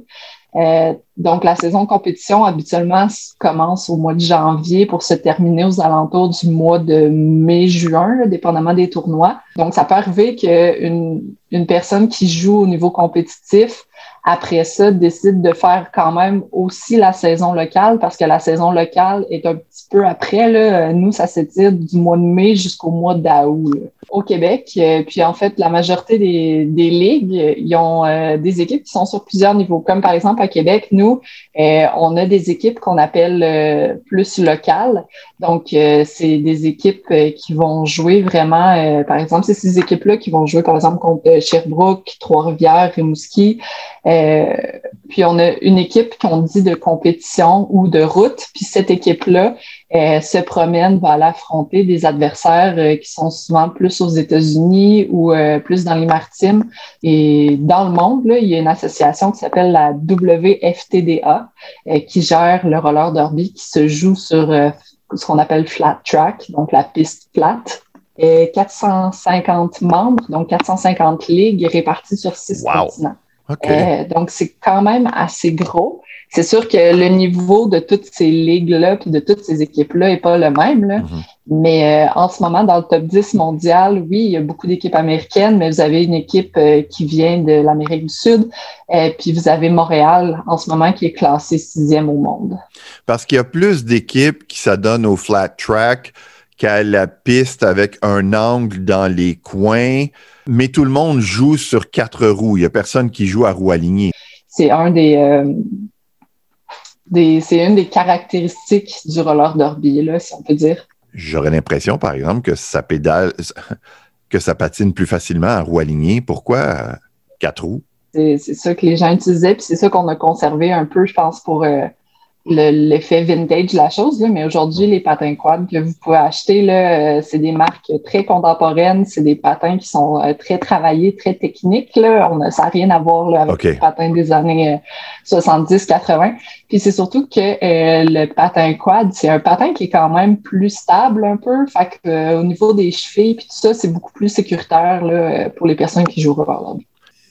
Euh, donc, la saison de compétition, habituellement, commence au mois de janvier pour se terminer aux alentours du mois de mai-juin, dépendamment des tournois. Donc, ça peut arriver qu'une une personne qui joue au niveau compétitif après ça, décide de faire quand même aussi la saison locale parce que la saison locale est un petit peu après. Là. Nous, ça s'étire du mois de mai jusqu'au mois d'août au Québec. Euh, puis en fait, la majorité des, des ligues, ils ont euh, des équipes qui sont sur plusieurs niveaux. Comme par exemple à Québec, nous, euh, on a des équipes qu'on appelle plus locales. Donc, c'est des équipes qui vont jouer vraiment, par exemple, c'est ces équipes-là qui vont jouer, par exemple, contre Sherbrooke, Trois-Rivières, Rimouski. puis on a une équipe qu'on dit de compétition ou de route. Puis cette équipe-là, euh, se promène, va aller affronter des adversaires euh, qui sont souvent plus aux États-Unis ou euh, plus dans les maritimes. Et dans le monde, là, il y a une association qui s'appelle la WFTDA qui gère le roller derby qui se joue sur ce qu'on appelle flat track, donc la piste plate. Et 450 membres, donc 450 ligues réparties sur six continents. Euh, donc, c'est quand même assez gros. C'est sûr que le niveau de toutes ces ligues-là puis de toutes ces équipes-là n'est pas le même. Là. Mm-hmm. Mais euh, en ce moment, dans le top 10 mondial, oui, il y a beaucoup d'équipes américaines, mais vous avez une équipe euh, qui vient de l'Amérique du Sud, puis vous avez Montréal en ce moment qui est classé sixième au monde. Parce qu'il y a plus d'équipes qui s'adonnent au flat track qu'à la piste avec un angle dans les coins, mais tout le monde joue sur quatre roues. Il n'y a personne qui joue à roue alignée. C'est un des, euh, c'est une des caractéristiques du roller derby, là, si on peut dire. J'aurais l'impression, par exemple, que ça pédale, que ça patine plus facilement à roue alignée. Pourquoi euh, quatre roues? C'est ça que les gens utilisaient, puis c'est ça qu'on a conservé un peu, je pense, pour euh, l'effet vintage de la chose, mais aujourd'hui, les patins quad que vous pouvez acheter, là, euh, c'est des marques très contemporaines, c'est des patins qui sont euh, très travaillés, très techniques. Là. On a, ça n'a rien à voir là, avec les patins des années 70-80. Euh, Puis c'est surtout que le patin quad, c'est un patin qui est quand même plus stable un peu. Fait que, au niveau des chevilles puis tout ça, c'est beaucoup plus sécuritaire là, pour les personnes qui jouent au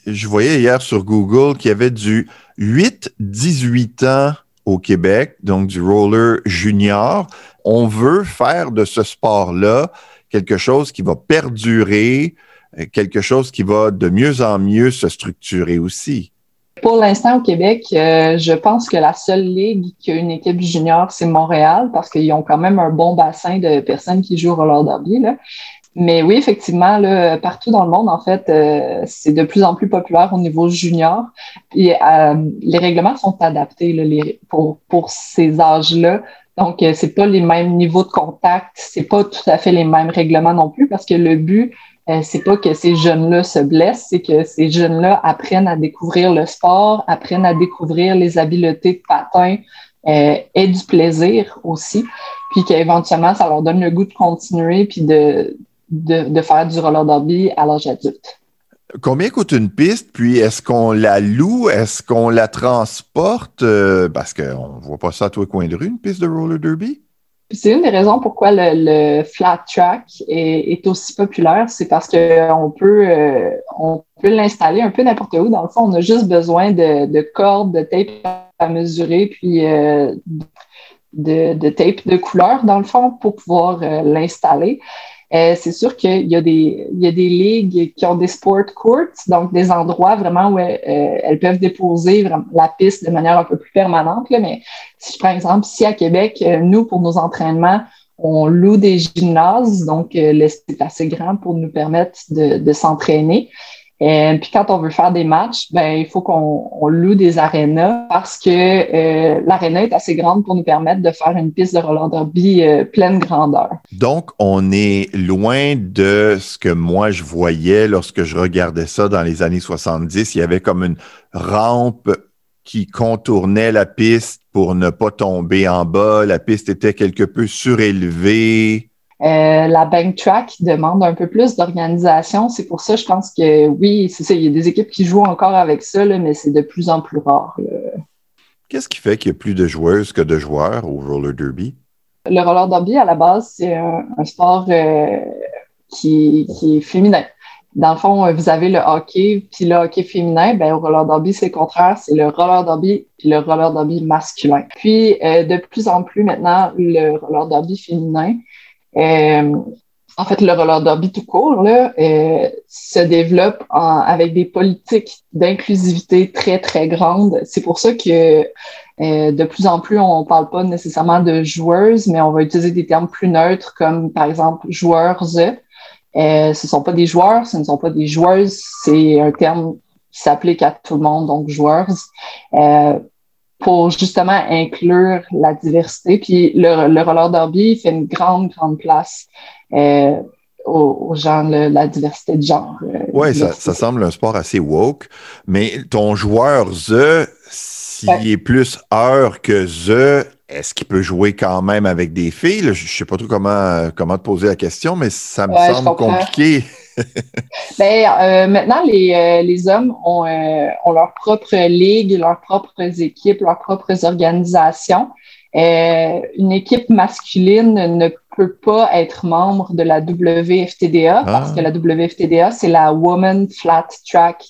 Je voyais hier sur Google qu'il y avait du 8-18 ans au Québec, donc du roller junior. On veut faire de ce sport-là quelque chose qui va perdurer, euh, quelque chose qui va de mieux en mieux se structurer aussi. Pour l'instant, au Québec, euh, je pense que la seule ligue qui a une équipe junior, c'est Montréal, parce qu'ils ont quand même un bon bassin de personnes qui jouent au roller derby. Mais oui, effectivement, là, partout dans le monde, en fait, euh, c'est de plus en plus populaire au niveau junior. Et euh, les règlements sont adaptés là, pour, pour ces âges-là. Donc, euh, c'est pas les mêmes niveaux de contact, c'est pas tout à fait les mêmes règlements non plus, parce que le but, euh, c'est pas que ces jeunes-là se blessent, c'est que ces jeunes-là apprennent à découvrir le sport, apprennent à découvrir les habiletés de patin euh, et du plaisir aussi, puis qu'éventuellement, ça leur donne le goût de continuer puis de, de, faire du roller derby à l'âge adulte. Combien coûte une piste? Puis est-ce qu'on la loue? Est-ce qu'on la transporte? Euh, parce qu'on ne voit pas ça à tous les coins de rue, une piste de roller derby. C'est une des raisons pourquoi le, flat track est, aussi populaire. C'est parce qu'on peut, euh, on peut l'installer un peu n'importe où. Dans le fond, on a juste besoin de, cordes, de tape à mesurer, puis euh, de, de, tape de couleur, dans le fond, pour pouvoir l'installer. Euh, c'est sûr qu'il y, a des, il y a des ligues qui ont des sport courts, donc des endroits vraiment où euh, elles, peuvent déposer la piste de manière un peu plus permanente. Là, mais si je prends exemple, ici à Québec, euh, nous, pour nos entraînements, on loue des gymnases, donc c'est assez grand pour nous permettre de, de s'entraîner. Et puis quand on veut faire des matchs, ben il faut qu'on loue des arénas parce que euh, l'aréna est assez grande pour nous permettre de faire une piste de roller derby euh, pleine grandeur. Donc on est loin de ce que moi je voyais lorsque je regardais ça dans les années 70. Il y avait comme une rampe qui contournait la piste pour ne pas tomber en bas. La piste était quelque peu surélevée. Euh, la bank track demande un peu plus d'organisation. C'est pour ça, je pense que oui, c'est ça. Il y a des équipes qui jouent encore avec ça, mais c'est de plus en plus rare. Qu'est-ce qui fait qu'il y a plus de joueuses que de joueurs au roller derby? Le roller derby, à la base, c'est un, sport euh, qui, est féminin. Dans le fond, vous avez le hockey, puis le hockey féminin, ben, au roller derby, c'est le contraire, c'est le roller derby puis le roller derby masculin. Puis, euh, de plus en plus maintenant, le roller derby féminin, en fait, le roller derby tout court là, euh, se développe avec des politiques d'inclusivité très, très grandes. C'est pour ça que euh, de plus en plus, on ne parle pas nécessairement de joueuses, mais on va utiliser des termes plus neutres comme, par exemple, joueurs. Euh, ce ne sont pas des joueurs, ce ne sont pas des joueuses. C'est un terme qui s'applique à tout le monde, donc joueurs. Pour justement inclure la diversité. Puis le, le roller derby fait une grande, grande place euh, aux, gens, la diversité de genre. Euh, oui, ça, ça, semble un sport assez woke, mais ton joueur The, s'il est plus heure que The, est-ce qu'il peut jouer quand même avec des filles? Je ne sais pas trop comment, comment te poser la question, mais ça me semble compliqué. Ben, euh, maintenant, les, euh, les hommes ont, euh, ont, leur propre ligue, leurs propres équipes, leurs propres organisations. une équipe masculine ne peut pas être membre de la WFTDA parce que la WFTDA, c'est la Woman Flat Track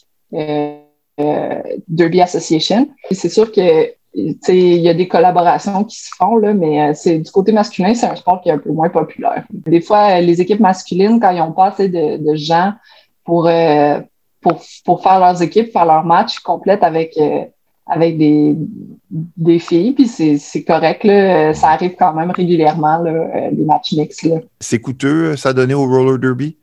Derby Association. C'est sûr que il y a des collaborations qui se font, là, mais c'est du côté masculin, c'est un sport qui est un peu moins populaire. Des fois, les équipes masculines, quand ils n'ont pas assez de, de gens pour, pour, pour, faire leurs équipes, faire leurs matchs complètes avec, avec des, des filles, puis c'est correct. Là. Ça arrive quand même régulièrement, là, les matchs mixtes. C'est coûteux, ça donné au roller derby?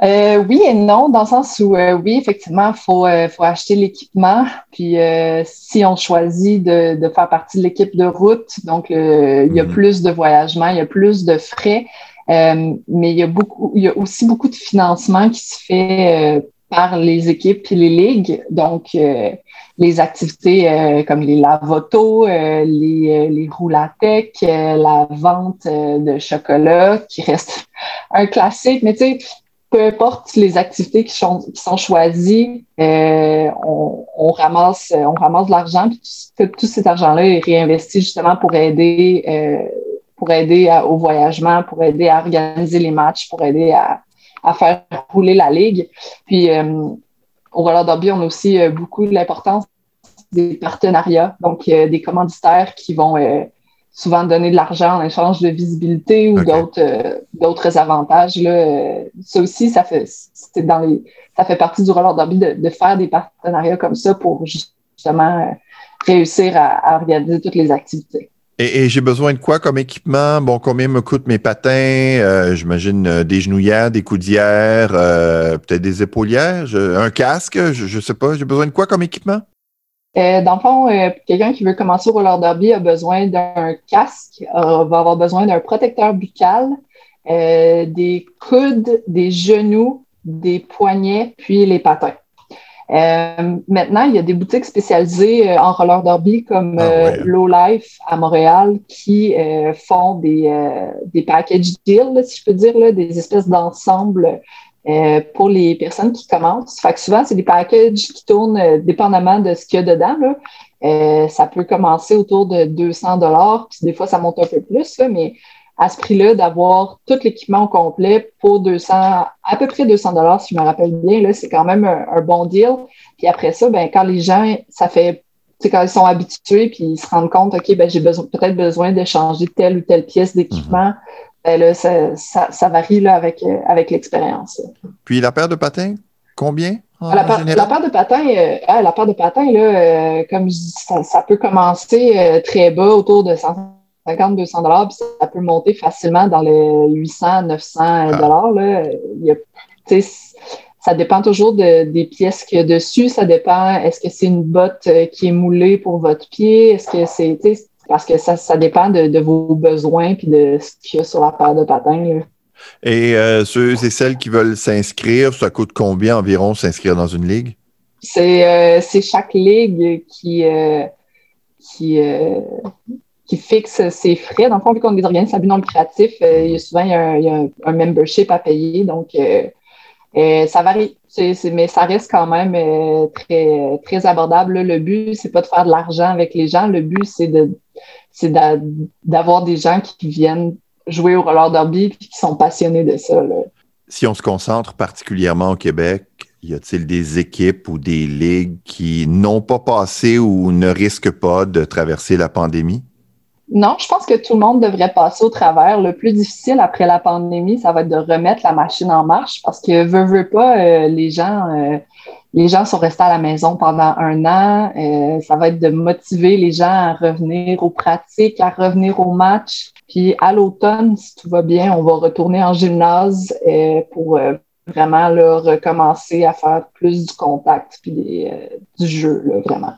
Euh, oui et non, dans le sens où, euh, oui, effectivement, il faut, euh, faut acheter l'équipement. Puis, si on choisit de, de faire partie de l'équipe de route, donc il y a mhm. plus de voyagement, il y a plus de frais, mais il y, a beaucoup, il y a aussi beaucoup de financement qui se fait par les équipes et les ligues. Donc, les activités comme les lavotos, les, les la vente de chocolat, qui reste un classique. Mais tu sais, peu importe les activités qui sont, qui sont choisies, euh, on, on, ramasse, on ramasse de l'argent, puis tout, cet argent-là est réinvesti justement pour aider, euh, pour aider au voyagement, pour aider à organiser les matchs, pour aider à, à faire rouler la ligue. Puis euh, au Roller Derby, on a aussi euh, beaucoup l'importance des partenariats, donc euh, des commanditaires qui vont souvent donner de l'argent en échange de visibilité ou d'autres euh, d'autres avantages. Là. Ça aussi, ça fait dans les ça fait partie du roller derby de, de faire des partenariats comme ça pour justement euh, réussir à, organiser toutes les activités. Et, j'ai besoin de quoi comme équipement? Bon, combien me coûtent mes patins? Euh, j'imagine des genouillères, des coudières, peut-être des épaulières, un casque, je ne sais pas. J'ai besoin de quoi comme équipement? Euh, dans le fond, euh, quelqu'un qui veut commencer au roller derby a besoin d'un casque, euh, va avoir besoin d'un protecteur buccal, des coudes, des genoux, des poignets, puis les patins. maintenant, il y a des boutiques spécialisées en roller derby comme ah Low Life à Montréal qui font des, des package deals, si je peux dire, là, des espèces d'ensembles euh, pour les personnes qui commencent. Fait que souvent, c'est des packages qui tournent euh, dépendamment de ce qu'il y a dedans. Là. Euh, ça peut commencer autour de 200 dollars, puis des fois, ça monte un peu plus, là, mais à ce prix-là, d'avoir tout l'équipement au complet pour 200, à peu près 200 dollars, si je me rappelle bien, là, c'est quand même un, bon deal. Puis après ça, ben, quand les gens, ça fait, c'est quand ils sont habitués, puis ils se rendent compte, OK, ben, j'ai besoin, peut-être besoin de changer telle ou telle pièce d'équipement. Mm-hmm. Ben ça, varie là, avec, euh, avec l'expérience. Puis la paire de patins, combien? La, paire, de patins, euh, ah, la paire de patins, là, euh, comme je dis, ça, peut commencer très bas, autour de 150, 200 dollars, puis ça peut monter facilement dans les 800, 900 ah. dollars. ça dépend toujours des pièces qu'il y a dessus. Ça dépend, est-ce que c'est une botte qui est moulée pour votre pied? Est-ce que c'est, parce que ça, ça dépend de, vos besoins puis de ce qu'il y a sur la paire de patins. Et euh, ceux et celles qui veulent s'inscrire, ça coûte combien environ s'inscrire dans une ligue? C'est euh, chaque ligue qui, euh, qui, qui fixe ses frais. Dans le fond, vu qu'on est des organismes à but non lucratif, il y a souvent il y a un, membership à payer. Donc, ça varie, mais ça reste quand même très, très abordable. Le but, c'est pas de faire de l'argent avec les gens. Le but, c'est d'avoir des gens qui viennent jouer au roller derby et qui sont passionnés de ça. Si on se concentre particulièrement au Québec, y a-t-il des équipes ou des ligues qui n'ont pas passé ou ne risquent pas de traverser la pandémie? Non, je pense que tout le monde devrait passer au travers. Le plus difficile après la pandémie, ça va être de remettre la machine en marche parce que veut, veut pas, euh, les gens, euh, les gens sont restés à la maison pendant un an. Euh, ça va être de motiver les gens à revenir aux pratiques, à revenir aux matchs. Puis à l'automne, si tout va bien, on va retourner en gymnase pour vraiment recommencer à faire plus du contact puis du jeu, vraiment.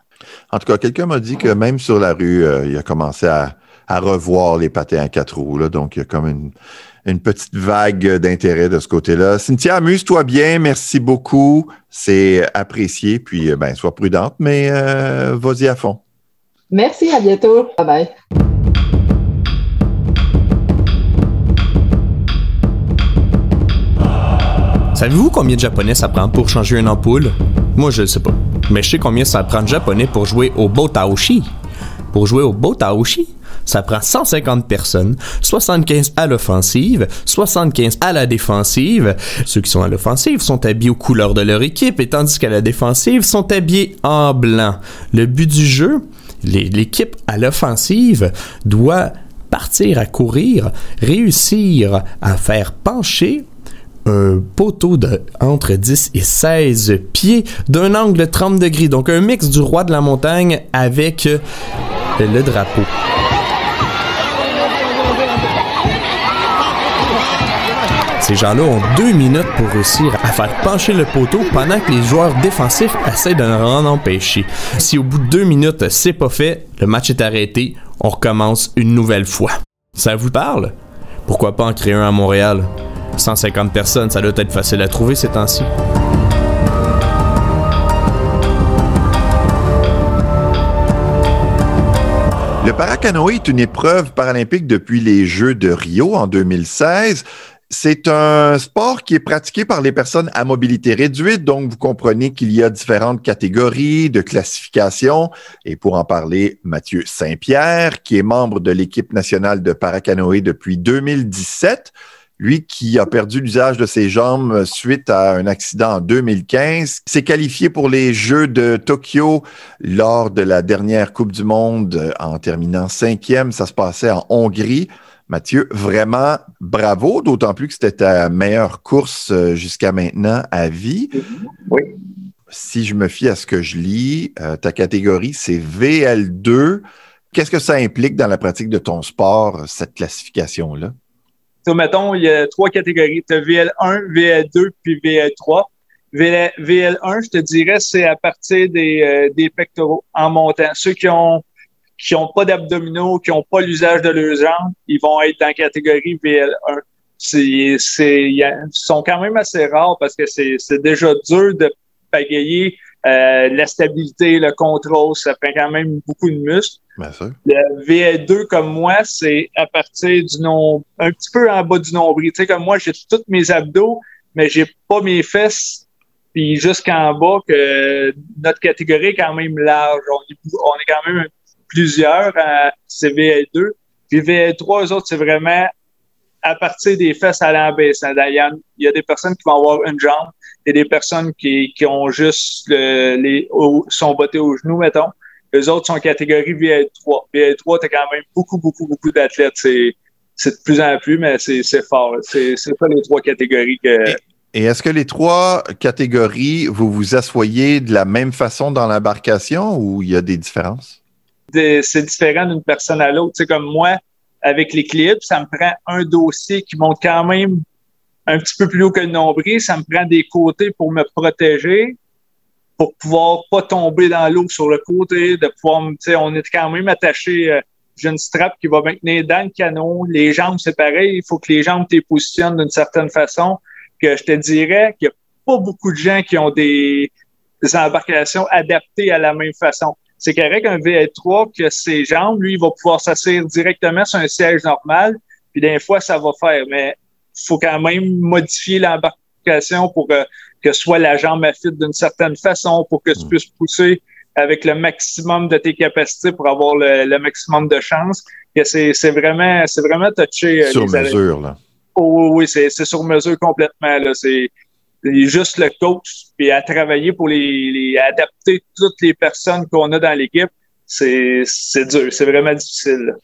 En tout cas, quelqu'un m'a dit que même sur la rue, il a commencé à, revoir les patins à quatre roues. Donc, il y a comme une, une petite vague d'intérêt de ce côté-là. Cynthia, amuse-toi bien. Merci beaucoup. C'est apprécié. Puis, euh, ben, sois prudente, mais euh, vas-y à fond. Merci. À bientôt. Bye bye. Savez-vous combien de japonais ça prend pour changer une ampoule? Moi, je ne sais pas. Mais je sais combien ça prend de japonais pour jouer au Botaoshi. Pour jouer au Botaoshi, Ça prend 150 personnes, 75 à l'offensive, 75 à la défensive. Ceux qui sont à l'offensive sont habillés aux couleurs de leur équipe, et tandis qu'à la défensive sont habillés en blanc. Le but du jeu, l'équipe à l'offensive doit partir à courir, réussir à faire pencher un poteau de entre 10 et 16 pieds d'un angle de 30 degrés. Donc un mix du roi de la montagne avec euh, le drapeau. Ces gens-là ont deux minutes pour réussir à faire pencher le poteau pendant que les joueurs défensifs essaient de en empêcher. Si au bout de deux minutes c'est pas fait, le match est arrêté, on recommence une nouvelle fois. Ça vous parle? Pourquoi pas en créer un à Montréal? 150 personnes, ça doit être facile à trouver ces temps-ci. Le paracanoë est une épreuve paralympique depuis les Jeux de Rio en 2016. C'est un sport qui est pratiqué par les personnes à mobilité réduite, donc vous comprenez qu'il y a différentes catégories de classification. Et pour en parler, Mathieu Saint-Pierre, qui est membre de l'équipe nationale de paracanoë depuis 2017, lui qui a perdu l'usage de ses jambes suite à un accident en 2015, s'est qualifié pour les Jeux de Tokyo lors de la dernière Coupe du Monde en terminant cinquième. Ça se passait en Hongrie. Mathieu, vraiment bravo, d'autant plus que c'était ta meilleure course euh, jusqu'à maintenant à vie. Oui. Si je me fie à ce que je lis, euh, ta catégorie, c'est VL2. Qu'est-ce que ça implique dans la pratique de ton sport, cette classification-là? Mettons, il y a trois catégories. Tu as VL1, VL2, puis VL3. VL, 1 je te dirais, c'est à partir des, euh, des pectoraux en montant. Ceux qui ont qui ont pas d'abdominaux, qui ont pas l'usage de leurs jambes, ils vont être dans la catégorie VL1. C'est, c'est, sont quand même assez rares parce que c'est, c'est déjà dur de pagayer euh, la stabilité, le contrôle, ça prend quand même beaucoup de muscles. Le VL2, comme moi, c'est à partir du nombre, un petit peu en bas du nombril. Tu sais, comme moi, j'ai tous mes abdos, mais j'ai pas mes fesses, puis jusqu'en bas, que notre catégorie est quand même large. On est, quand même plusieurs à VL2. Puis VL3, eux autres, c'est vraiment à partir des fesses à l'embaissant. D'ailleurs, il y a des personnes qui vont avoir une jambe, et des personnes qui, qui ont juste les sont bottées au genou, mettons. Les autres sont catégorie VL3. VL3, t'as quand même beaucoup, beaucoup, beaucoup d'athlètes. C'est, c'est de plus en plus, mais c'est, c'est fort. C'est, c'est pas les trois catégories que. Et, est-ce que les trois catégories, vous vous assoyez de la même façon dans l'embarcation ou il y a des différences? c'est différent d'une personne à l'autre. C'est comme moi, avec les clips, ça me prend un dossier qui monte quand même un petit peu plus haut que le nombril. Ça me prend des côtés pour me protéger, pour pouvoir pas tomber dans l'eau sur le côté, de pouvoir, on est quand même attaché. Euh, j'ai une strap qui va maintenir dans le canot. Les jambes, c'est pareil. Il faut que les jambes te positionnent d'une certaine façon. Que je te dirais qu'il n'y a pas beaucoup de gens qui ont des, embarcations adaptées à la même façon. C'est correct un VL3 que ses jambes, lui, il va pouvoir s'asseoir directement sur un siège normal, puis des fois, ça va faire. Mais il faut quand même modifier l'embarcation pour que, que soit la jambe affite d'une certaine façon, pour que tu mm. puisses pousser avec le maximum de tes capacités pour avoir le, maximum de chance. C'est, c'est vraiment, c'est vraiment touché. Euh, sur mesure, là. Oh, oui, c'est, c'est sur mesure complètement. Là. C'est, juste le coach, puis à travailler pour les, les adapter toutes les personnes qu'on a dans l'équipe, c'est, c'est dur, c'est vraiment difficile.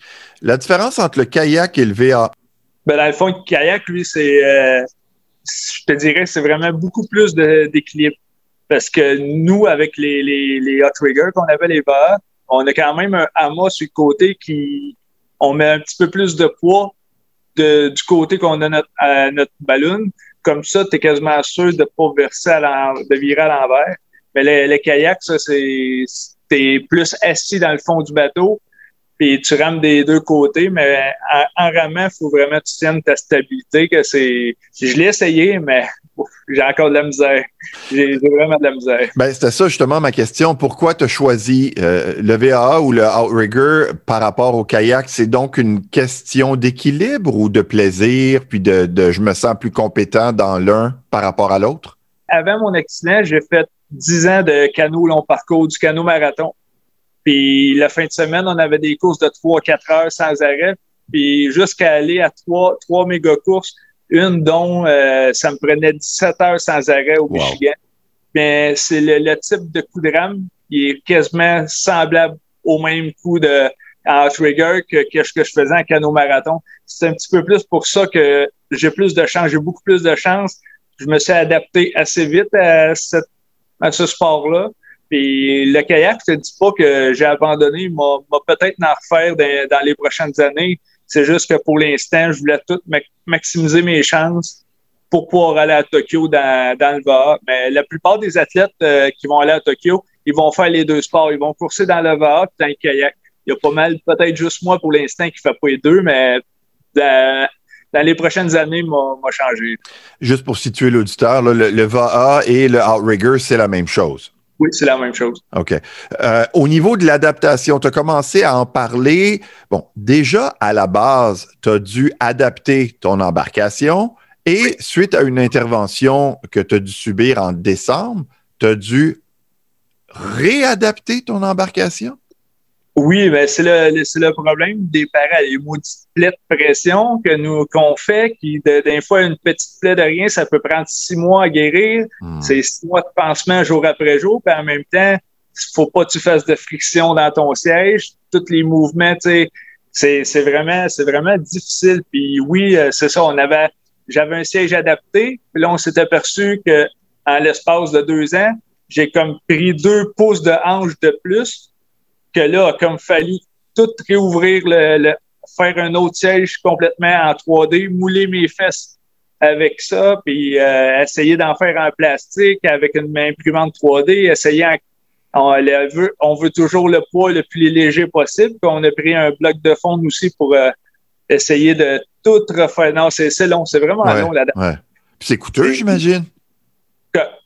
La différence entre le kayak et le VA? Ben, dans le fond, le kayak, lui, c'est, euh, je te dirais, c'est vraiment beaucoup plus d'équilibre. Parce que nous, avec les, les, les hot riggers qu'on avait les VA, on a quand même un amas sur le côté qui, on met un petit peu plus de poids de, du côté qu'on a notre, notre ballon comme ça, tu es quasiment sûr de pas verser à de virer à l'envers. Mais le, kayak, ça, c'est t'es plus assis dans le fond du bateau, puis tu rames des deux côtés, mais en, ramant, il faut vraiment que tu tiennes ta stabilité, que c'est. Je l'ai essayé, mais j'ai encore de la misère. J'ai vraiment de la misère. Ben, c'était ça justement ma question. Pourquoi tu as choisi euh, le VAA ou le Outrigger par rapport au kayak? C'est donc une question d'équilibre ou de plaisir, puis de, de je me sens plus compétent dans l'un par rapport à l'autre? Avant mon accident, j'ai fait 10 ans de canot long parcours, du canot marathon. Puis la fin de semaine, on avait des courses de 3-4 heures sans arrêt. Puis jusqu'à aller à trois, trois méga courses, une dont euh, ça me prenait 17 heures sans arrêt au Michigan. Mais c'est le, type de coup de rame qui est quasiment semblable au même coup de en trigger que, que ce que je faisais en canot marathon. C'est un petit peu plus pour ça que j'ai plus de chance, j'ai beaucoup plus de chance. Je me suis adapté assez vite à, cette, à ce sport-là. Puis le kayak, je te dis pas que j'ai abandonné, m'a peut-être en refaire dans, les prochaines années. C'est juste que pour l'instant, je voulais tout maximiser mes chances pour pouvoir aller à Tokyo dans, le VA. Mais la plupart des athlètes euh, qui vont aller à Tokyo, ils vont faire les deux sports. Ils vont courser dans le VA et dans le kayak. Il y a pas mal, peut-être juste moi pour l'instant qui fait pas les deux, mais dans, les prochaines années, m'a changé. Juste pour situer l'auditeur, le, le VAA et le Outrigger, c'est la même chose. Oui, c'est la même chose. OK. Euh, au niveau de l'adaptation, tu as commencé à en parler. Bon, déjà, à la base, tu as dû adapter ton embarcation et suite à une intervention que tu as dû subir en décembre, tu as dû réadapter ton embarcation? Oui, ben c'est le, le problème des parents, les maudites plaies de pression que nous qu'on fait, qui d'un fois une petite plaie de rien, ça peut prendre six mois à guérir. Hmm. C'est six mois de pansement jour après jour, puis en même temps, il faut pas que tu fasses de friction dans ton siège. Tous les mouvements, tu sais, c'est vraiment, c'est vraiment difficile. Puis oui, euh, c'est ça, on avait, j'avais un siège adapté, puis là on s'est aperçu que en l'espace de deux ans, j'ai comme pris deux pouces de hanche de plus que là, comme fallu tout réouvrir, le, faire un autre siège complètement en 3D, mouler mes fesses avec ça, puis euh, essayer d'en faire en plastique avec une imprimante 3D, essayer on, veut, on veut toujours le poids le plus léger possible. Puis on a pris un bloc de fond aussi pour euh, essayer de tout refaire. Non, c'est long, c'est vraiment long là-dedans. Ouais. C'est coûteux, j'imagine?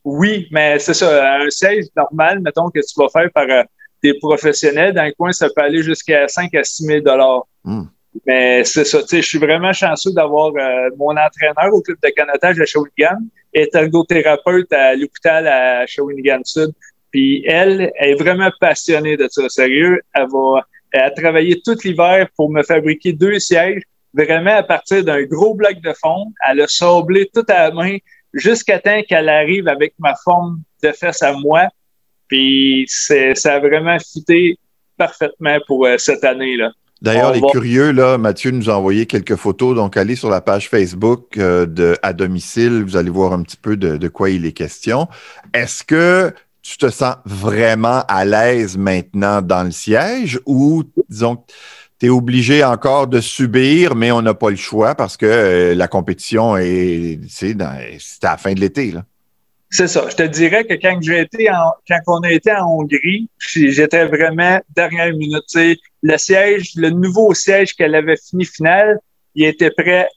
Oui, mais c'est ça. Un siège normal, mettons, que tu vas faire par euh, des professionnels, dans le coin, ça peut aller jusqu'à 5 à 6 000 dollars. Hmm. Mais c'est ça, tu sais, je suis vraiment chanceux d'avoir euh, mon entraîneur au club de canotage à Shawinigan et ergothérapeute à l'hôpital à Shawinigan Sud. Puis elle, elle est vraiment passionnée de ça, sérieux. Elle va, elle a travaillé tout l'hiver pour me fabriquer deux sièges, vraiment à partir d'un gros bloc de fond. Elle a sablé tout à la main jusqu'à temps qu'elle arrive avec ma forme de fesse à moi. Puis ça a vraiment fité parfaitement pour euh, cette année-là. D'ailleurs, les curieux, là, Mathieu nous a envoyé quelques photos. Donc, allez sur la page Facebook euh, de À domicile. Vous allez voir un petit peu de, quoi il est question. Est-ce que tu te sens vraiment à l'aise maintenant dans le siège ou, disons, tu es obligé encore de subir, mais on n'a pas le choix parce que euh, la compétition est, c'est à la fin de l'été, là? C'est ça. Je te dirais que quand j'ai été en, quand on a été en Hongrie, j'étais vraiment dernière minute. sais, le siège, le nouveau siège qu'elle avait fini final, il était prêt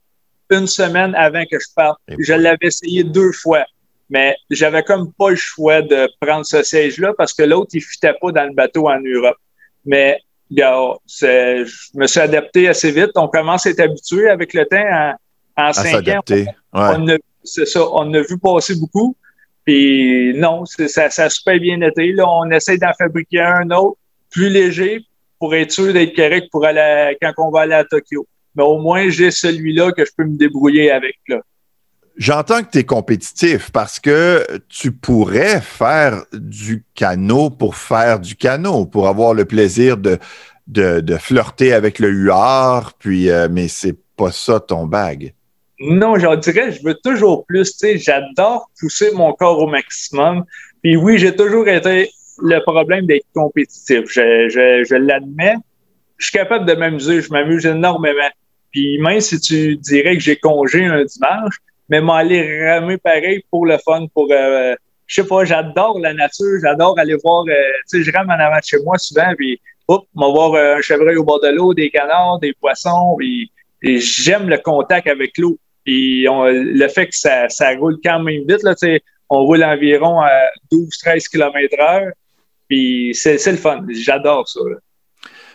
une semaine avant que je parte. Je l'avais essayé deux fois. Mais j'avais comme pas le choix de prendre ce siège-là parce que l'autre, il fitait pas dans le bateau en Europe. Mais, gars, je me suis adapté assez vite. On commence à être habitué avec le temps. En, en cinq ans, c'est ça, on a vu passer beaucoup. Puis non, ça, ça a super bien été. Là, on essaie d'en fabriquer un autre, plus léger, pour être sûr d'être correct pour quand on va aller à Tokyo. Mais au moins, j'ai celui-là que je peux me débrouiller avec. Là. J'entends que tu es compétitif parce que tu pourrais faire du canot pour faire du canot, pour avoir le plaisir de, de, flirter avec le huard, puis euh, mais c'est pas ça ton bag. Non, je dirais, je veux toujours plus. J'adore pousser mon corps au maximum. Puis oui, j'ai toujours été le problème d'être compétitif. Je, je, je l'admets. Je suis capable de m'amuser. Je m'amuse énormément. Puis même si tu dirais que j'ai congé un dimanche, mais m'aller ramer pareil pour le fun, pour euh, je sais pas, j'adore la nature, j'adore aller voir, euh, tu sais, je rame en avant de chez moi souvent, puis hop, va voir euh, un chevreuil au bord de l'eau, des canards, des poissons, puis j'aime le contact avec l'eau. Et le fait que ça, ça roule quand même vite, là, on roule environ à 12-13 km heure. Puis c'est, le fun. J'adore ça.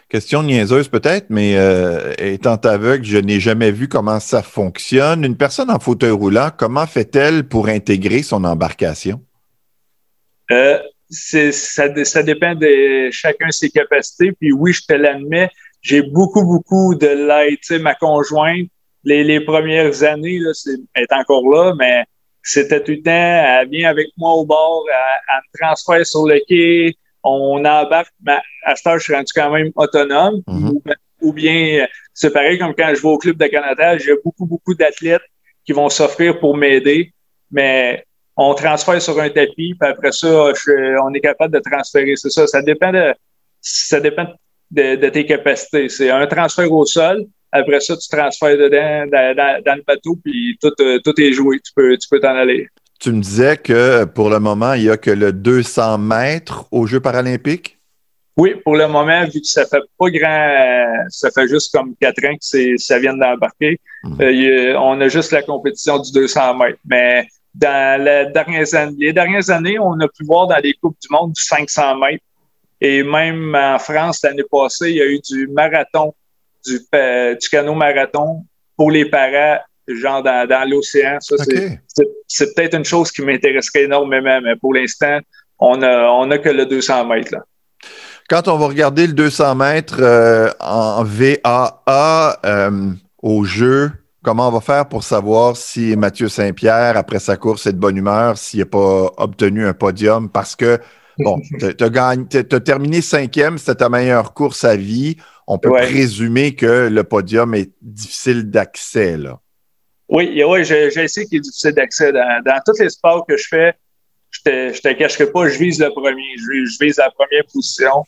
Question niaiseuse peut-être, mais euh, étant aveugle, je n'ai jamais vu comment ça fonctionne. Une personne en fauteuil roulant, comment fait-elle pour intégrer son embarcation? Euh, ça, ça dépend de chacun ses capacités. Puis oui, je te l'admets, j'ai beaucoup, beaucoup de l'aide. Ma conjointe, les, les premières années, là, elle est encore là, mais c'était tout le temps, elle vient avec moi au bord, elle, elle me transfère sur le quai, on embarque, mais à ce stade, je suis rendu quand même autonome. Mhm. ou, ou bien, c'est pareil comme quand je vais au club de Canada, j'ai beaucoup, beaucoup d'athlètes qui vont s'offrir pour m'aider, mais on transfère sur un tapis, puis après ça, je- on est capable de transférer. C'est ça, ça dépend de, ça dépend de, de tes capacités. C'est un transfert au sol. Après ça, tu transfères dedans, dans, dans- dans le bateau, puis tout, euh, tout est joué. Tu peux, tu peux t'en aller. Tu me disais que pour le moment, il n'y a que le 200 mètres aux Jeux paralympiques? Oui, pour le moment, vu que ça fait pas grand, ça fait juste comme quatre ans que ça vient d'embarquer, Mhm. euh, on a juste la compétition du 200 mètres. Mais dans les dernières années, les dernières années, on a pu voir dans les Coupes du monde du 500 mètres. Et même en France, l'année passée, il y a eu du marathon, du, du canot marathon pour les paras, genre dans, dans l'océan. Ça, c'est, OK. c'est, c'est peut-être une chose qui m'intéresserait énormément, mais pour l'instant, on a, on a que le 200 mètres, là. Quand on va regarder le 200 mètres euh, en VAA euh, au jeu, comment on va faire pour savoir si Mathieu Saint-Pierre, après sa course, est de bonne humeur, s'il n'a pas obtenu un podium? Parce que, bon, tu as terminé cinquième, c'était ta meilleure course à vie. On peut Ouais. présumer que le podium est difficile d'accès. là. Oui, oui, je, je sais qu'il est difficile d'accès. Dans, dans tous les sports que je fais, je te, je te cacherai pas, je vise le premier. Je, je vise la première position.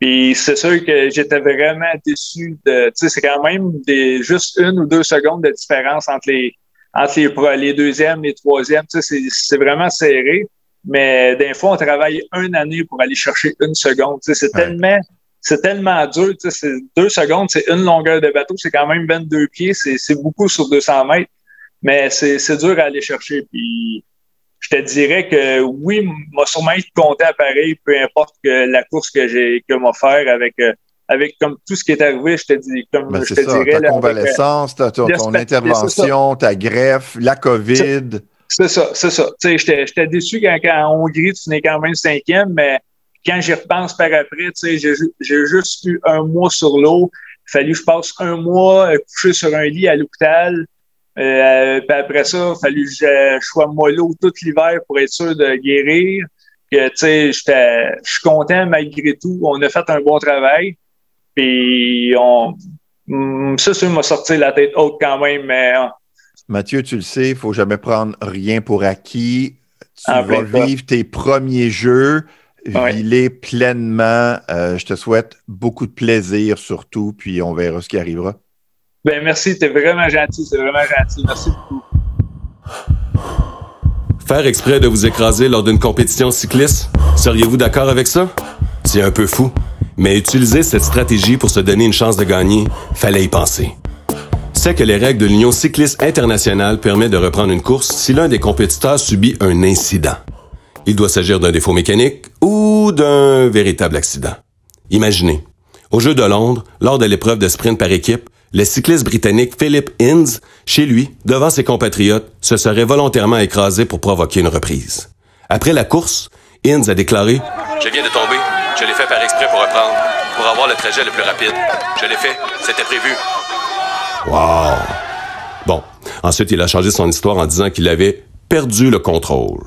Puis c'est sûr que j'étais vraiment déçu de. Tu sais, c'est quand même des juste une ou deux secondes de différence entre les entre les, les deuxièmes, les troisièmes. Tu sais, c'est vraiment serré. Mais des fois, on travaille une année pour aller chercher une seconde. C'est Ouais. tellement c'est tellement dur. C'est deux secondes, c'est une longueur de bateau, c'est quand même 22 pieds, c'est, beaucoup sur 200 mètres, mais c'est, dur à aller chercher. Puis je te dirais que oui, m'a sûrement été compté à pareil, peu importe que la course que j'ai que m'a faire avec euh, avec comme tout ce qui est arrivé, je te dis comme Ben, je te ça, dirais ta là, avec, euh, convalescence, ta- ton, intervention, ta greffe, la COVID. C'est ça, c'est ça. J'étais, déçu quand, quand en Hongrie, tu finis quand même cinquième, mais quand j'y repense par après, j'ai, ju- j'ai juste eu un mois sur l'eau. Il fallu que je passe un mois euh, couché sur un lit à l'hôpital. Euh, puis après ça, il fallu que je, sois mollo tout l'hiver pour être sûr de guérir. Que, je suis content malgré tout. On a fait un bon travail. Puis on, hum, ça, ça m'a sorti la tête haute quand même, mais Mathieu, tu le sais, il faut jamais prendre rien pour acquis. Tu En vas ça. vivre tes premiers jeux, Ouais. vis-les pleinement. Euh, je te souhaite beaucoup de plaisir surtout, puis on verra ce qui arrivera. Ben merci, t'es vraiment gentil, c'est vraiment gentil. Merci beaucoup. Faire exprès de vous écraser lors d'une compétition cycliste, seriez-vous d'accord avec ça? C'est un peu fou, mais utiliser cette stratégie pour se donner une chance de gagner, fallait y penser. C'est que les règles de l'Union cycliste internationale permettent de reprendre une course si l'un des compétiteurs subit un incident. Il doit s'agir d'un défaut mécanique ou d'un véritable accident. Imaginez, au Jeu de Londres, lors de l'épreuve de sprint par équipe, le cycliste britannique Philip Innes, chez lui, devant ses compatriotes, se serait volontairement écrasé pour provoquer une reprise. Après la course, Innes a déclaré Je viens de tomber. Je l'ai fait par exprès pour reprendre, pour avoir le trajet le plus rapide. Je l'ai fait. C'était prévu. Wow! Bon. Ensuite, il a changé son histoire en disant qu'il avait perdu le contrôle.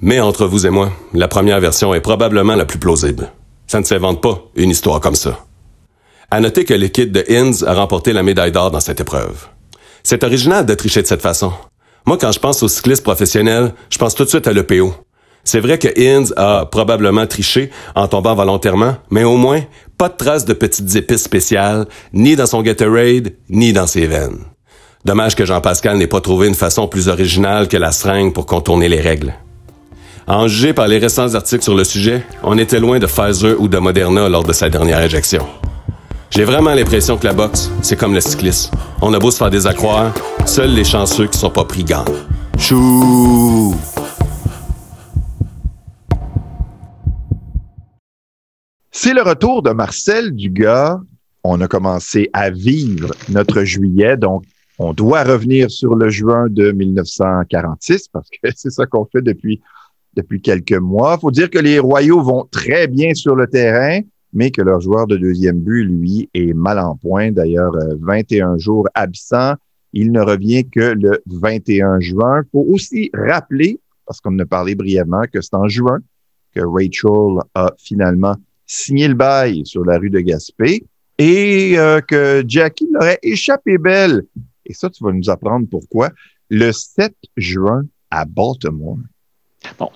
Mais entre vous et moi, la première version est probablement la plus plausible. Ça ne s'invente pas, une histoire comme ça. À noter que l'équipe de Inns a remporté la médaille d'or dans cette épreuve. C'est original de tricher de cette façon. Moi, quand je pense aux cyclistes professionnels, je pense tout de suite à l'EPO. C'est vrai que Inns a probablement triché en tombant volontairement, mais au moins, pas de traces de petites épices spéciales, ni dans son Gatorade, ni dans ses veines. Dommage que Jean-Pascal n'ait pas trouvé une façon plus originale que la seringue pour contourner les règles. En juger par les récents articles sur le sujet, on était loin de Pfizer ou de Moderna lors de sa dernière injection. J'ai vraiment l'impression que la boxe, c'est comme le cyclisme. On a beau se faire des accroire, seuls les chanceux qui sont pas pris gagnent. Chou! C'est le retour de Marcel Dugas. On a commencé à vivre notre juillet, donc on doit revenir sur le juin de 1946 parce que c'est ça qu'on fait depuis depuis quelques mois. faut dire que les Royaux vont très bien sur le terrain, mais que leur joueur de deuxième but, lui, est mal en point. D'ailleurs, 21 jours absent. Il ne revient que le 21 juin. Faut aussi rappeler, parce qu'on en a parlé brièvement, que c'est en juin que Rachel a finalement signé le bail sur la rue de Gaspé et euh, que Jackie l'aurait échappé belle. Et ça, tu vas nous apprendre pourquoi. Le 7 juin à Baltimore.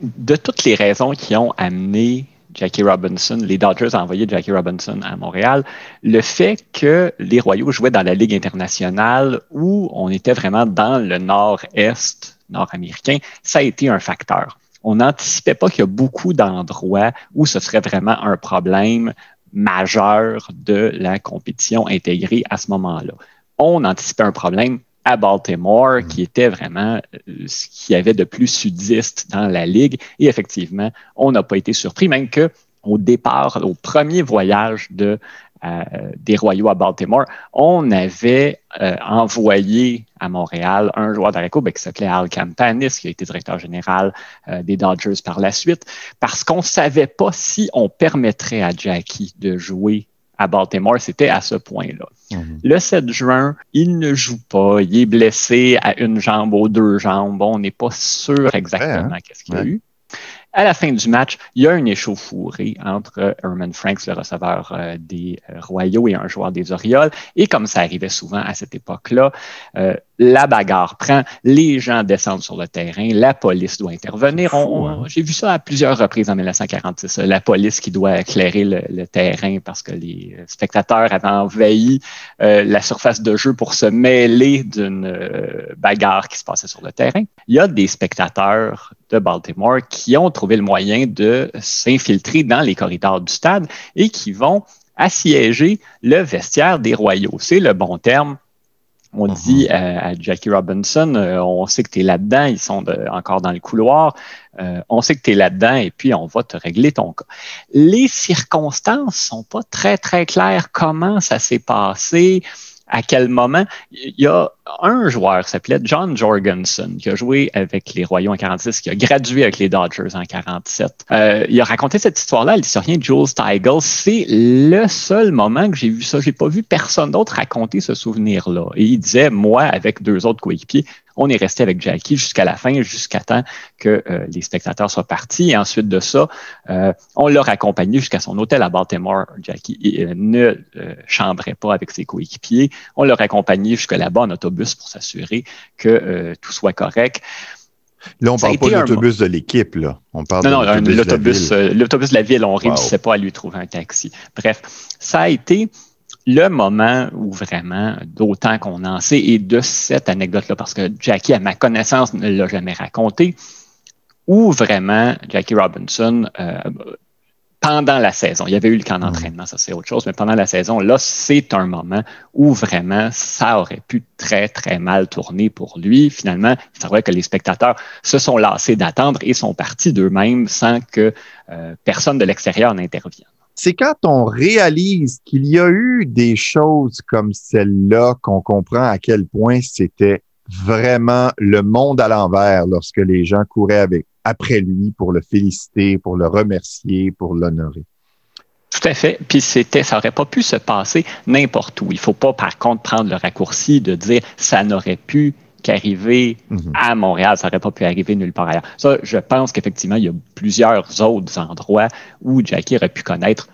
De toutes les raisons qui ont amené Jackie Robinson, les Dodgers ont envoyé Jackie Robinson à Montréal, le fait que les Royaux jouaient dans la Ligue internationale où on était vraiment dans le nord-est nord-américain, ça a été un facteur. On n'anticipait pas qu'il y a beaucoup d'endroits où ce serait vraiment un problème majeur de la compétition intégrée à ce moment-là. On anticipait un problème à Baltimore, qui était vraiment euh, ce qu'il y avait de plus sudiste dans la ligue. Et effectivement, on n'a pas été surpris, même que au départ, au premier voyage de, euh, des Royaux à Baltimore, on avait euh, envoyé à Montréal un joueur d'Areco qui s'appelait Al Campanis, qui a été directeur général des Dodgers par la suite, parce qu'on ne savait pas si on permettrait à Jackie de jouer à Baltimore, c'était à ce point-là. Mhm. Le 7 juin, il ne joue pas, il est blessé à une jambe, aux deux jambes. on n'est pas sûr exactement hein? qu'est-ce qu'il a eu. À la fin du match, il y a une échauffourée entre Herman Franks, le receveur euh, des euh, Royaux, et un joueur des Orioles. Et comme ça arrivait souvent à cette époque-là, euh, la bagarre prend, les gens descendent sur le terrain, la police doit intervenir. Hein. J'ai vu ça à plusieurs reprises en 1946, la police qui doit éclairer le, terrain parce que les spectateurs avaient envahi la surface de jeu pour se mêler d'une bagarre qui se passait sur le terrain. Il y a des spectateurs de Baltimore qui ont trouvé le moyen de s'infiltrer dans les corridors du stade et qui vont assiéger le vestiaire des Royaux. C'est le bon terme. On mhm. dit à, Jackie Robinson, euh, on sait que tu es là-dedans, ils sont encore dans le couloir, euh, on sait que tu es là-dedans et puis on va te régler ton cas. Les circonstances sont pas très, très claires comment ça s'est passé? À quel moment? Il y a un joueur s'appelait John Jorgensen, qui a joué avec les Royaux en 46, qui a gradué avec les Dodgers en 47. Euh, il a raconté cette histoire-là, l'historien Jules Steigel. C'est le seul moment que j'ai vu ça. J'ai pas vu personne d'autre raconter ce souvenir-là. Et il disait, moi, avec deux autres coéquipiers, on est resté avec Jackie jusqu'à la fin, jusqu'à temps que euh, les spectateurs soient partis. Et ensuite de ça, euh, on l'a accompagné jusqu'à son hôtel à Baltimore. Jackie euh, ne chambrait pas avec ses coéquipiers. On l'a accompagné jusqu'à là-bas en pour s'assurer que tout soit correct. Là, on ne parle pas de l'autobus de l'équipe, là. On parle non, non, l'autobus de la ville. On ne réussissait pas à lui trouver un taxi. Bref, ça a été le moment où vraiment, d'autant qu'on en sait, et de cette anecdote-là, parce que Jackie, à ma connaissance, ne l'a jamais raconté, où vraiment Jackie Robinson, euh, pendant la saison, il y avait eu le camp d'entraînement, ça c'est autre chose, mais pendant la saison, là, c'est un moment où vraiment ça aurait pu très, très mal tourner pour lui. Finalement, il vrai que les spectateurs se sont lassés d'attendre et sont partis d'eux-mêmes sans que euh, personne de l'extérieur n'intervienne. C'est quand on réalise qu'il y a eu des choses comme celle-là qu'on comprend à quel point c'était vraiment le monde à l'envers lorsque les gens couraient avec, après lui pour le féliciter, pour le remercier, pour l'honorer. Tout à fait. Puis c'était, ça n'aurait pas pu se passer n'importe où. Il ne faut pas, par contre, prendre le raccourci de dire ça n'aurait pu qu'arriver mhm. à Montréal, ça n'aurait pas pu arriver nulle part ailleurs. Ça, je pense qu'effectivement, il y a plusieurs autres endroits où Jackie aurait pu connaître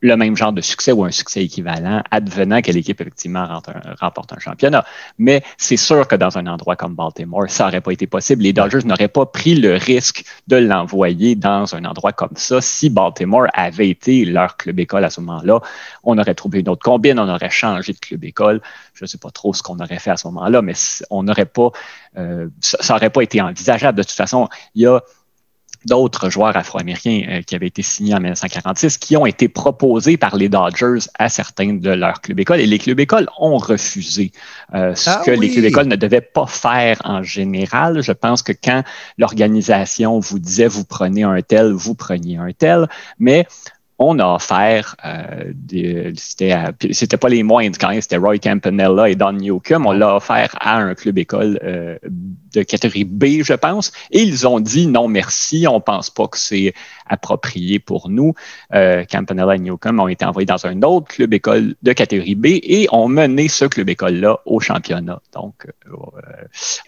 le même genre de succès ou un succès équivalent, advenant que l'équipe effectivement remporte un championnat. Mais c'est sûr que dans un endroit comme Baltimore, ça n'aurait pas été possible. Les Dodgers n'auraient pas pris le risque de l'envoyer dans un endroit comme ça. Si Baltimore avait été leur club école à ce moment-là, on aurait trouvé une autre combine, on aurait changé de club école. Je ne sais pas trop ce qu'on aurait fait à ce moment-là, mais on n'aurait pas, euh, ça n'aurait pas été envisageable. De toute façon, il y a d'autres joueurs afro-américains euh, qui avaient été signés en 1946 qui ont été proposés par les Dodgers à certains de leurs clubs écoles et les clubs écoles ont refusé euh, ce ah que les clubs écoles ne devaient pas faire en général. Je pense que quand l'organisation vous disait vous prenez un tel, vous preniez un tel, mais on a offert, euh, c'était pas les moindres quand même, c'était Roy Campanella et Don Newcomb, on l'a offert à un club école euh, de catégorie B, je pense, et ils ont dit non merci, on pense pas que c'est approprié pour nous. Euh, Campanella et Newcomb ont été envoyés dans un autre club école de catégorie B et ont mené ce club école-là au championnat. Donc, euh,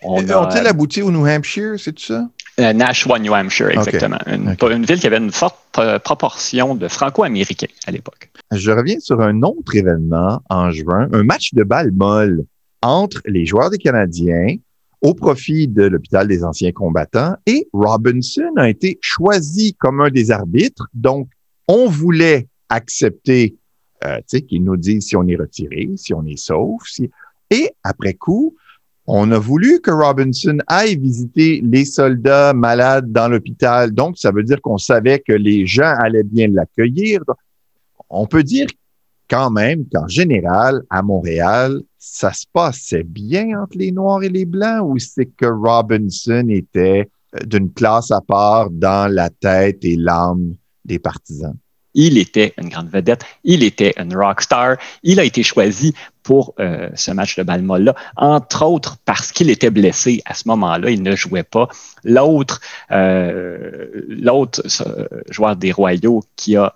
on a... Ont-ils abouti au New Hampshire, c'est tout ça? Euh, Nashua, New Hampshire, exactement. Une, une, ville qui avait une forte proportion de franco-américains à l'époque. Je reviens sur un autre événement en juin, un match de balle molle entre les joueurs des Canadiens au profit de l'hôpital des anciens combattants et Robinson a été choisi comme un des arbitres. Donc, on voulait accepter euh, qu'il nous dise si on est retiré, si on est sauf. Si... Et après coup, on a voulu que Robinson aille visiter les soldats malades dans l'hôpital. Donc, ça veut dire qu'on savait que les gens allaient bien l'accueillir. On peut dire quand même qu'en général, à Montréal, ça se passait bien entre les Noirs et les Blancs ou c'est que Robinson était euh, d'une classe à part dans la tête et l'âme des partisans? Il était une grande vedette, il était une rock star, il a été choisi pour euh, ce match de Balmolla, entre autres parce qu'il était blessé à ce moment-là, il ne jouait pas. L'autre, euh, l'autre joueur des Royaux qui a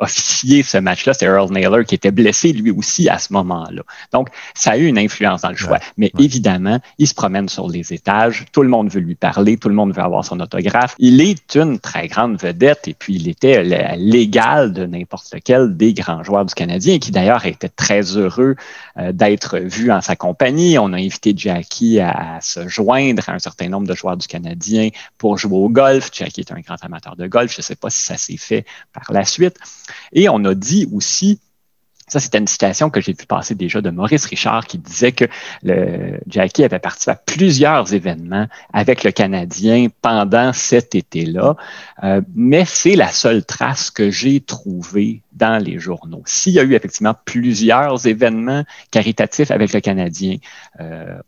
officier ce match-là, c'est Earl Naylor qui était blessé lui aussi à ce moment-là. Donc, ça a eu une influence dans le choix. Mais évidemment, il se promène sur les étages, tout le monde veut lui parler, tout le monde veut avoir son autographe. Il est une très grande vedette et puis il était l'égal de n'importe lequel des grands joueurs du Canadien qui d'ailleurs était très heureux euh, d'être vu en sa compagnie. On a invité Jackie à, se joindre à un certain nombre de joueurs du Canadien pour jouer au golf. Jackie est un grand amateur de golf. Je ne sais pas si ça s'est fait par la suite. Et on a dit aussi ça, c'était une citation que j'ai vu passer déjà de Maurice Richard qui disait que le Jackie avait participé à plusieurs événements avec le Canadien pendant cet été-là, euh, mais c'est la seule trace que j'ai trouvée dans les journaux. S'il y a eu effectivement plusieurs événements caritatifs avec le Canadien, euh,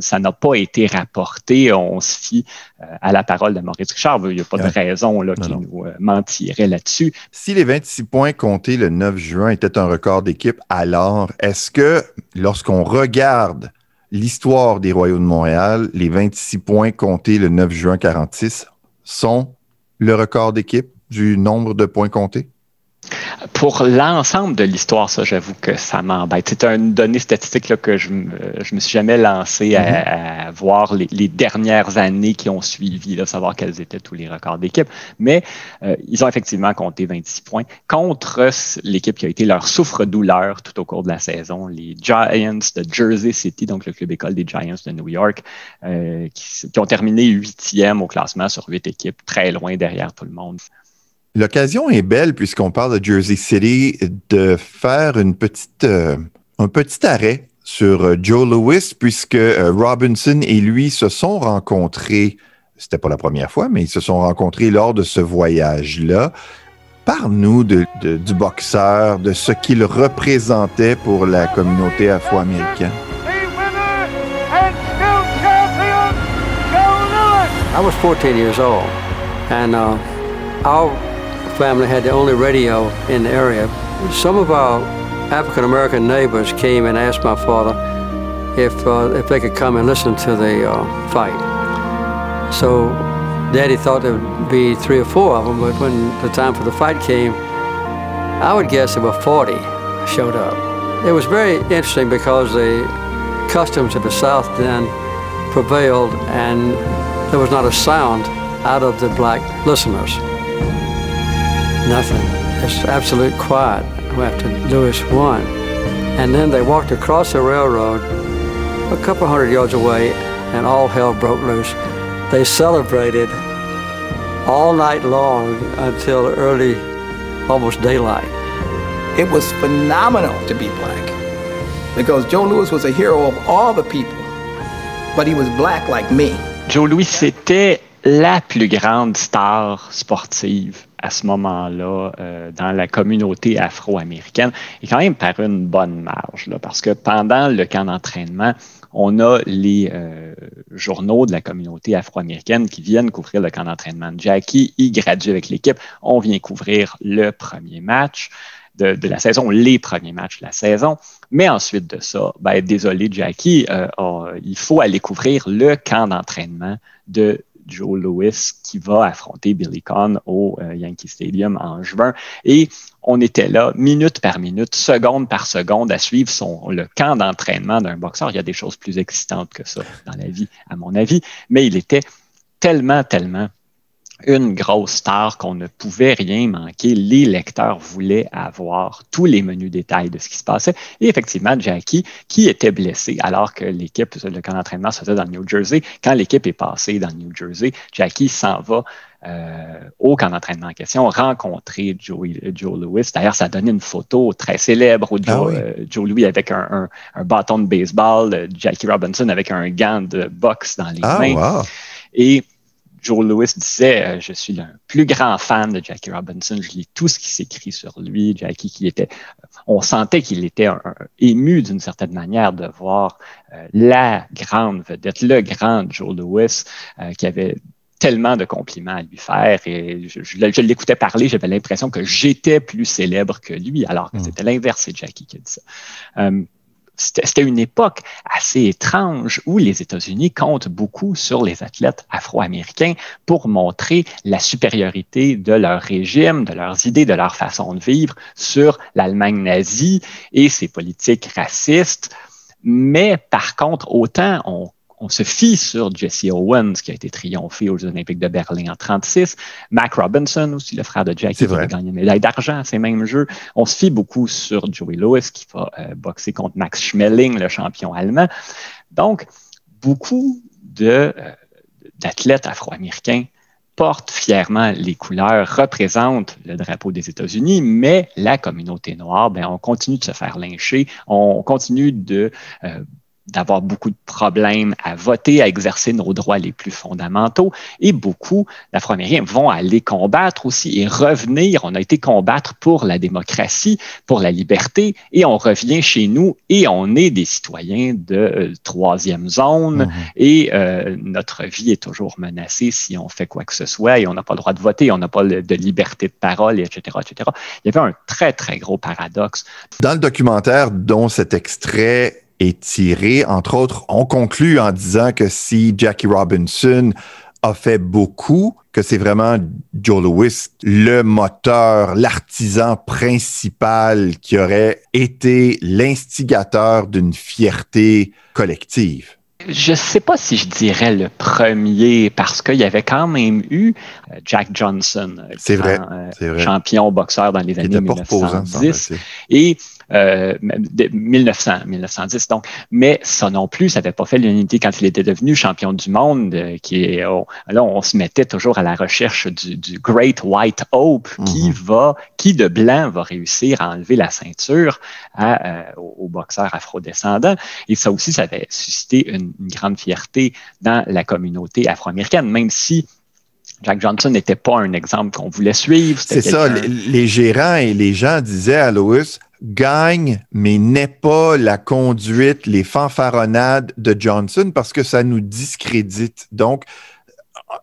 ça n'a pas été rapporté. On se fie à la parole de Maurice Richard. Il n'y a pas de raison là, qui nous euh, mentirait là-dessus. Si les 26 points comptés le 9 juin étaient un record d'équipe, alors est-ce que lorsqu'on regarde l'histoire des Royaux de Montréal, les 26 points comptés le 9 juin 46 sont le record d'équipe du nombre de points comptés? Pour l'ensemble de l'histoire, ça, j'avoue que ça m'embête. C'est une donnée statistique là, que je ne me suis jamais lancé à, mm-hmm. voir les, dernières années qui ont suivi, là, savoir quels étaient tous les records d'équipe. Mais euh, ils ont effectivement compté 26 points contre l'équipe qui a été leur souffre-douleur tout au cours de la saison, les Giants de Jersey City, donc le club école des Giants de New York, euh, qui, qui ont terminé huitième au classement sur huit équipes, très loin derrière tout le monde. L'occasion est belle, puisqu'on parle de Jersey City, de faire une petite, euh, un petit arrêt sur euh, Joe Lewis, puisque euh, Robinson et lui se sont rencontrés, c'était pas la première fois, mais ils se sont rencontrés lors de ce voyage-là. Parle-nous de, du boxeur, de ce qu'il représentait pour la communauté afro-américaine. I was 14 years old, and uh, family had the only radio in the area. Some of our African American neighbors came and asked my father if uh, if they could come and listen to the uh, fight. So Daddy thought there would be three or four of them, but when the time for the fight came, I would guess there were 40 showed up. It was very interesting because the customs of the South then prevailed and there was not a sound out of the black listeners. Nothing. It's absolute quiet after Lewis won. And then they walked across the railroad a couple hundred yards away, and all hell broke loose. They celebrated all night long until early, almost daylight. It was phenomenal to be black because Joe Lewis was a hero of all the people, but he was black like me. Joe Louis, c'était la plus grande star sportive à ce moment-là euh, dans la communauté afro-américaine et quand même par une bonne marge, parce que pendant le camp d'entraînement, on a les euh, journaux de la communauté afro-américaine qui viennent couvrir le camp d'entraînement de Jackie. Il gradue avec l'équipe. On vient couvrir le premier match de, la saison, les premiers matchs de la saison. Mais ensuite de ça, ben, désolé Jackie, euh, il faut aller couvrir le camp d'entraînement de Joe Lewis qui va affronter Billy Conn au euh, Yankee Stadium en juin. Et on était là, minute par minute, seconde par seconde, à suivre son, le camp d'entraînement d'un boxeur. Il y a des choses plus excitantes que ça dans la vie, à mon avis, mais il était tellement, tellement une grosse star qu'on ne pouvait rien manquer. Les lecteurs voulaient avoir tous les menus détails de ce qui se passait. Et effectivement, Jackie, qui était blessé alors que l'équipe, le camp d'entraînement se faisait dans le New Jersey, quand l'équipe est passée dans le New Jersey, Jackie s'en va euh, au camp d'entraînement en question, rencontrer Joe, Joe Louis. D'ailleurs, ça a donné une photo très célèbre où Joe, ah euh, Joe Louis avec un, bâton de baseball, euh, Jackie Robinson avec un gant de boxe dans les ah, mains. Et Joe Lewis disait euh, Je suis le plus grand fan de Jackie Robinson, je lis tout ce qui s'écrit sur lui. Jackie, qui était, euh, on sentait qu'il était ému d'une certaine manière de voir euh, la grande vedette, le grand Joe Lewis, qui avait tellement de compliments à lui faire et je, l'écoutais parler, j'avais l'impression que j'étais plus célèbre que lui, alors que hmm. c'était l'inverse, c'est Jackie qui a dit ça c'était une époque assez étrange où les États-Unis comptent beaucoup sur les athlètes afro-américains pour montrer la supériorité de leur régime, de leurs idées, de leur façon de vivre sur l'Allemagne nazie et ses politiques racistes. Mais par contre, autant on on se fie sur Jesse Owens, qui a été triomphé aux Jeux Olympiques de Berlin en 36. Mac Robinson, aussi le frère de Jackie, qui a gagné une médaille d'argent à ces mêmes Jeux. On se fie beaucoup sur Joey Lewis, qui va euh, boxer contre Max Schmeling, le champion allemand. Donc, beaucoup de, euh, d'athlètes afro-américains portent fièrement les couleurs, représentent le drapeau des États-Unis, mais la communauté noire, ben, on continue de se faire lyncher, on continue de euh, d'avoir beaucoup de problèmes à voter, à exercer nos droits les plus fondamentaux. Et beaucoup d'Afro-Américains vont aller combattre aussi et revenir. On a été combattre pour la démocratie, pour la liberté, et on revient chez nous et on est des citoyens de euh, troisième zone mhm. et euh, notre vie est toujours menacée si on fait quoi que ce soit et on n'a pas le droit de voter, on n'a pas de liberté de parole, etc., etc. Il y avait un très, très gros paradoxe. Dans le documentaire dont cet extrait est tiré. Entre autres, on conclut en disant que si Jackie Robinson a fait beaucoup, que c'est vraiment Joe Lewis, le moteur, l'artisan principal qui aurait été l'instigateur d'une fierté collective. Je ne sais pas si je dirais le premier parce qu'il y avait quand même eu euh, Jack Johnson, vrai, euh, champion boxeur dans les années 1910. Et euh, 1900, 1910 donc. Mais ça non plus, ça n'avait pas fait l'unité quand il était devenu champion du monde. Euh, qui est, oh, là, on se mettait toujours à la recherche du, du Great White Hope qui mhm. va, qui de blanc va réussir à enlever la ceinture à, euh, aux, boxeurs afrodescendants. Et ça aussi, ça avait suscité une, une grande fierté dans la communauté afro-américaine, même si Jack Johnson n'était pas un exemple qu'on voulait suivre. C'est ça, les, gérants et les gens disaient à Lewis, gagne, mais n'est pas la conduite, les fanfaronnades de Johnson parce que ça nous discrédite. Donc,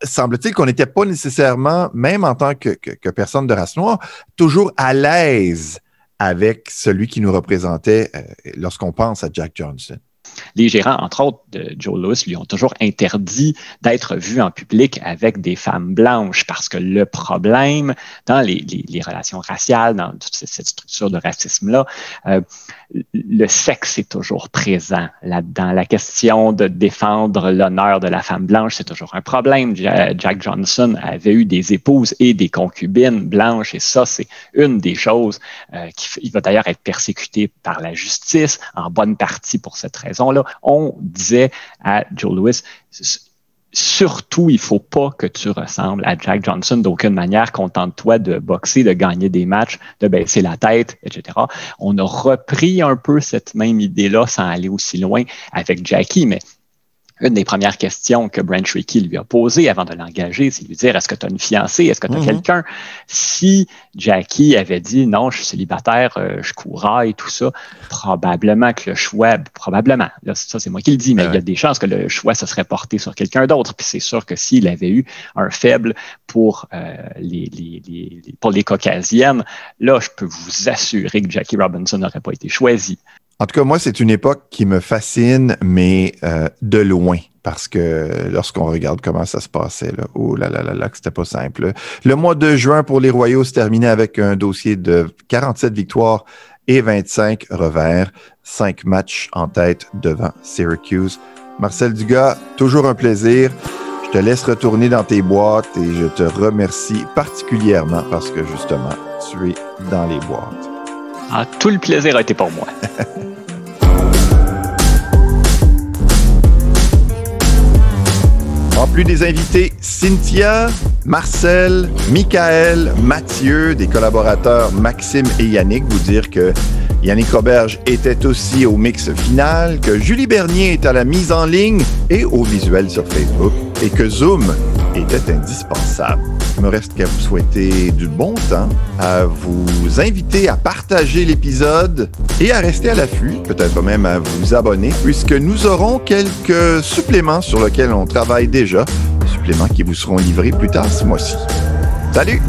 semble-t-il qu'on n'était pas nécessairement, même en tant que, personne de race noire, toujours à l'aise avec celui qui nous représentait euh, lorsqu'on pense à Jack Johnson. Les gérants, entre autres, de Joe Lewis, lui ont toujours interdit d'être vu en public avec des femmes blanches parce que le problème dans les, relations raciales, dans toute cette structure de racisme-là, euh, le sexe est toujours présent là-dedans. La question de défendre l'honneur de la femme blanche, c'est toujours un problème. Jack Johnson avait eu des épouses et des concubines blanches et ça, c'est une des choses euh, qui va d'ailleurs être persécuté par la justice en bonne partie pour cette raison-là. On disait à Joe Lewis, surtout, il faut pas que tu ressembles à Jack Johnson d'aucune manière. Contente-toi de boxer, de gagner des matchs, de baisser la tête, etc. On a repris un peu cette même idée-là sans aller aussi loin avec Jackie, mais une des premières questions que Brent Tricky lui a posées avant de l'engager, c'est lui dire est-ce que tu as une fiancée, est-ce que tu as Mhm. quelqu'un? Si Jackie avait dit non, je suis célibataire, euh, je courrais et tout ça, probablement que le choix, probablement, là, ça c'est moi qui le dis, mais Ouais. il y a des chances que le choix se serait porté sur quelqu'un d'autre. Puis c'est sûr que s'il avait eu un faible pour euh, les, les- les- les- pour les caucasiennes, là, je peux vous assurer que Jackie Robinson n'aurait pas été choisi. En tout cas, moi, c'est une époque qui me fascine, mais euh, de loin. Parce que lorsqu'on regarde comment ça se passait, là, oh là là là là, c'était pas simple. Le mois de juin pour les Royaux se terminait avec un dossier de 47 victoires et 25 revers. Cinq matchs en tête devant Syracuse. Marcel Dugas, toujours un plaisir. Je te laisse retourner dans tes boîtes et je te remercie particulièrement parce que justement, tu es dans les boîtes. Ah, tout le plaisir a été pour moi. En plus des invités, Cynthia, Marcel, Michael, Mathieu, des collaborateurs Maxime et Yannick, vous dire que Yannick Roberge était aussi au mix final, que Julie Bernier est à la mise en ligne et au visuel sur Facebook, et que Zoom était indispensable. Il me reste qu'à vous souhaiter du bon temps, à vous inviter à partager l'épisode et à rester à l'affût, peut-être même à vous abonner, puisque nous aurons quelques suppléments sur lesquels on travaille déjà, suppléments qui vous seront livrés plus tard ce mois-ci. Salut!